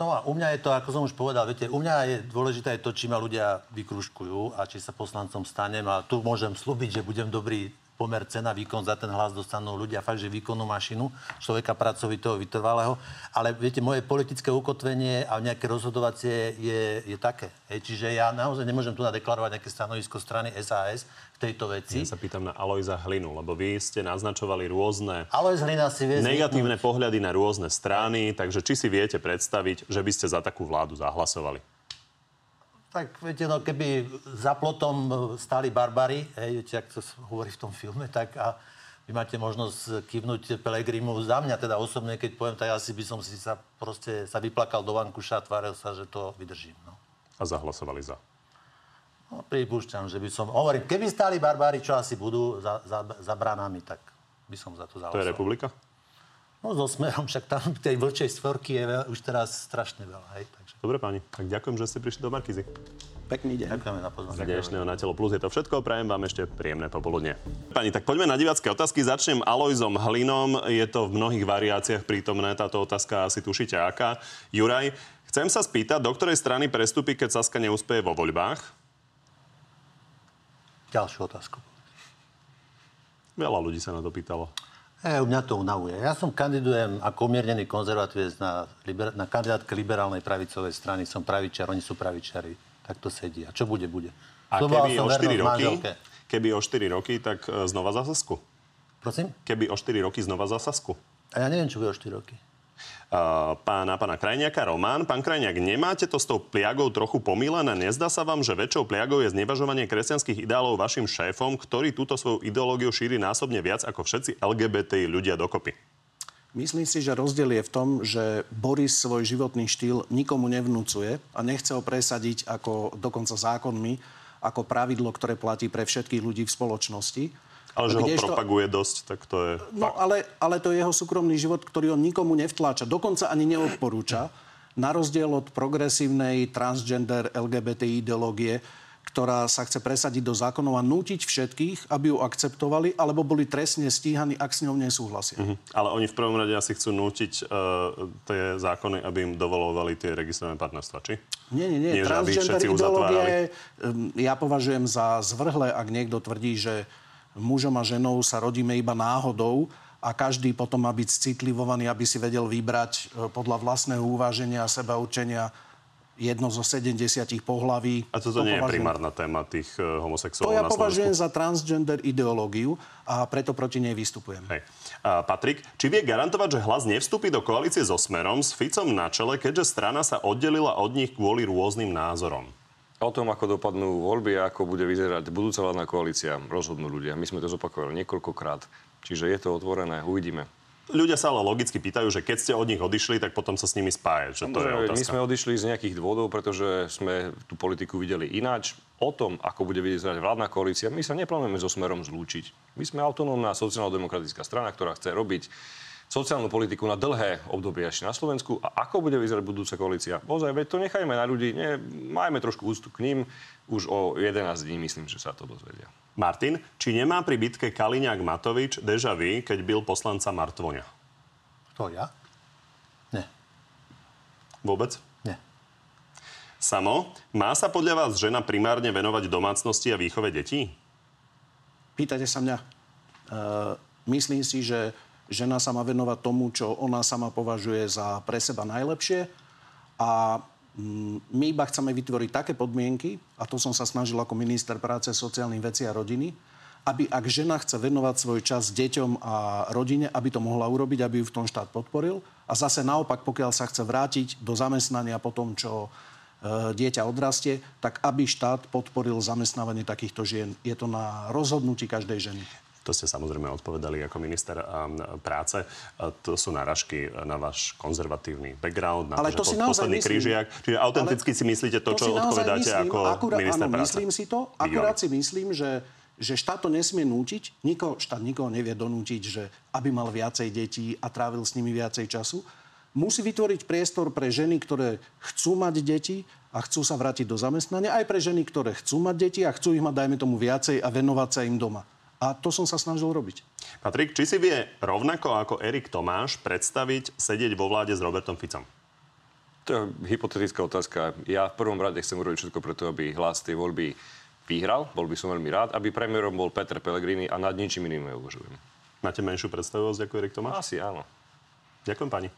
No a u mňa je to, ako som už povedal, viete, u mňa je dôležité aj to, či ma ľudia vykružkujú a či sa poslancom stanem. A tu môžem slúbiť, že budem dobrý pomer cena, výkon za ten hlas dostanú ľudia fakt, že výkonnú mašinu, človeka pracovitého, vytrvalého. Ale viete, moje politické ukotvenie a nejaké rozhodovacie je, je také. Hej, čiže ja naozaj nemôžem tu nadeklarovať nejaké stanovisko strany SAS v tejto veci. Ja sa pýtam na Alojza Hlinu, lebo vy ste naznačovali rôzne Alois Hlina si vie negatívne pohľady na rôzne strany, takže či si viete predstaviť, že by ste za takú vládu zahlasovali? Tak viete, no keby za plotom e, stáli barbary, hej, viete, jak to hovorí v tom filme, tak a vy máte možnosť kývnuť Pelegrimu za mňa, teda osobne, keď poviem, tak asi by som si sa proste sa vyplakal do vankuša a tváril sa, že to vydržím. No. A zahlasovali za. No, pripúšťam, že by som... Hovorím, keby stáli barbári, čo asi budú za, za, za bránami, tak by som za to To je zahlasoval. republika? No so smerom, však tam tej vlčej stvorky je veľa, už teraz strašne veľa. Hej, takže Dobre páni, tak ďakujem, že ste prišli do Markizy. Pekný deň. ďakujeme na pozornosť. Z dnešného Na telo plus je to všetko. Prajem vám ešte príjemné popoludne. Pani, tak poďme na divácké otázky. Začnem Alojzom Hlinom. Je to v mnohých variáciách prítomné. Táto otázka asi tušíte aká. Juraj, chcem sa spýtať, do ktorej strany prestúpi, keď Saska neúspeje vo voľbách? Ďalšiu otázku. Veľa ľudí sa na to pýtalo. E, mňa to unavuje. Ja som kandidujem ako umiernený konzervatívec na, liber, na kandidátke liberálnej pravicovej strany. Som pravičiar, oni sú pravičiari. Tak to sedí. A čo bude, bude. A Sľuboval keby o 4 vernosť roky, manželke. keby o 4 roky, tak e, znova za Sasku. Prosím? Keby o 4 roky znova za Sasku. A ja neviem, čo bude o 4 roky. Uh, pána, pána Krajniaka Román. Pán Krajniak, nemáte to s tou pliagou trochu pomílené? Nezdá sa vám, že väčšou pliagou je znevažovanie kresťanských ideálov vašim šéfom, ktorý túto svoju ideológiu šíri násobne viac ako všetci LGBT ľudia dokopy? Myslím si, že rozdiel je v tom, že Boris svoj životný štýl nikomu nevnúcuje a nechce ho presadiť ako dokonca zákonmi, ako pravidlo, ktoré platí pre všetkých ľudí v spoločnosti. Ale že ho propaguje dosť, tak to je... No ale, ale to je jeho súkromný život, ktorý on nikomu nevtláča. Dokonca ani neodporúča. Na rozdiel od progresívnej transgender LGBT ideológie, ktorá sa chce presadiť do zákonov a nútiť všetkých, aby ju akceptovali, alebo boli trestne stíhaní, ak s ňou nesúhlasia. Mhm. Ale oni v prvom rade asi chcú nútiť uh, tie zákony, aby im dovolovali tie registrované partnerstva, či? Nie, nie, nie. Nie, Transgender ideológie ja považujem za zvrhle, ak niekto tvrdí, že mužom a ženou sa rodíme iba náhodou a každý potom má byť citlivovaný, aby si vedel vybrať e, podľa vlastného uváženia a seba určenia jedno zo 70 pohlaví. A toto nie je považujem- primárna téma tých To homosexuálov ja na považujem za transgender ideológiu a preto proti nej vystupujem. Hej. A Patrik, či vie garantovať, že hlas nevstúpi do koalície so Smerom s Ficom na čele, keďže strana sa oddelila od nich kvôli rôznym názorom? O tom, ako dopadnú voľby a ako bude vyzerať budúca vládna koalícia, rozhodnú ľudia. My sme to zopakovali niekoľkokrát. Čiže je to otvorené, uvidíme. Ľudia sa ale logicky pýtajú, že keď ste od nich odišli, tak potom sa s nimi spájať. Že to je otázka. My sme odišli z nejakých dôvodov, pretože sme tú politiku videli ináč. O tom, ako bude vyzerať vládna koalícia, my sa neplánujeme so smerom zlúčiť. My sme autonómna sociálno-demokratická strana, ktorá chce robiť sociálnu politiku na dlhé obdobie ešte na Slovensku. A ako bude vyzerať budúca koalícia? Ozaj, veď to nechajme na ľudí, ne, majme trošku úctu k ním. Už o 11 dní myslím, že sa to dozvedia. Martin, či nemá pri bitke Kaliňák Matovič deja vu, keď byl poslanca Martvoňa? To ja? Nie. Vôbec? Nie. Samo, má sa podľa vás žena primárne venovať domácnosti a výchove detí? Pýtate sa mňa. E, myslím si, že žena sa má venovať tomu, čo ona sama považuje za pre seba najlepšie. A mm, my iba chceme vytvoriť také podmienky, a to som sa snažil ako minister práce, sociálnych vecí a rodiny, aby ak žena chce venovať svoj čas deťom a rodine, aby to mohla urobiť, aby ju v tom štát podporil. A zase naopak, pokiaľ sa chce vrátiť do zamestnania po tom, čo e, dieťa odrastie, tak aby štát podporil zamestnávanie takýchto žien. Je to na rozhodnutí každej ženy. To ste samozrejme odpovedali ako minister práce. To sú náražky na váš konzervatívny background, na Ale to, to si posledný myslím. krížiak. Čiže autenticky si myslíte to, čo si naozaj odpovedáte myslím, ako akurát, minister áno, práce? myslím si to. Akurát si myslím, že, že štát to nesmie nútiť. Niko, štát nikoho nevie donútiť, že aby mal viacej detí a trávil s nimi viacej času. Musí vytvoriť priestor pre ženy, ktoré chcú mať deti a chcú sa vrátiť do zamestnania, aj pre ženy, ktoré chcú mať deti a chcú ich mať, dajme tomu, viacej a venovať sa im doma. A to som sa snažil robiť. Patrik, či si vie rovnako ako Erik Tomáš predstaviť sedieť vo vláde s Robertom Ficom? To je hypotetická otázka. Ja v prvom rade chcem urobiť všetko preto, aby hlas tej voľby vyhral. Bol by som veľmi rád, aby premiérom bol Peter Pellegrini a nad ničím iným neuvažujem. Máte menšiu predstavivosť ako Erik Tomáš? Asi áno. Ďakujem pani.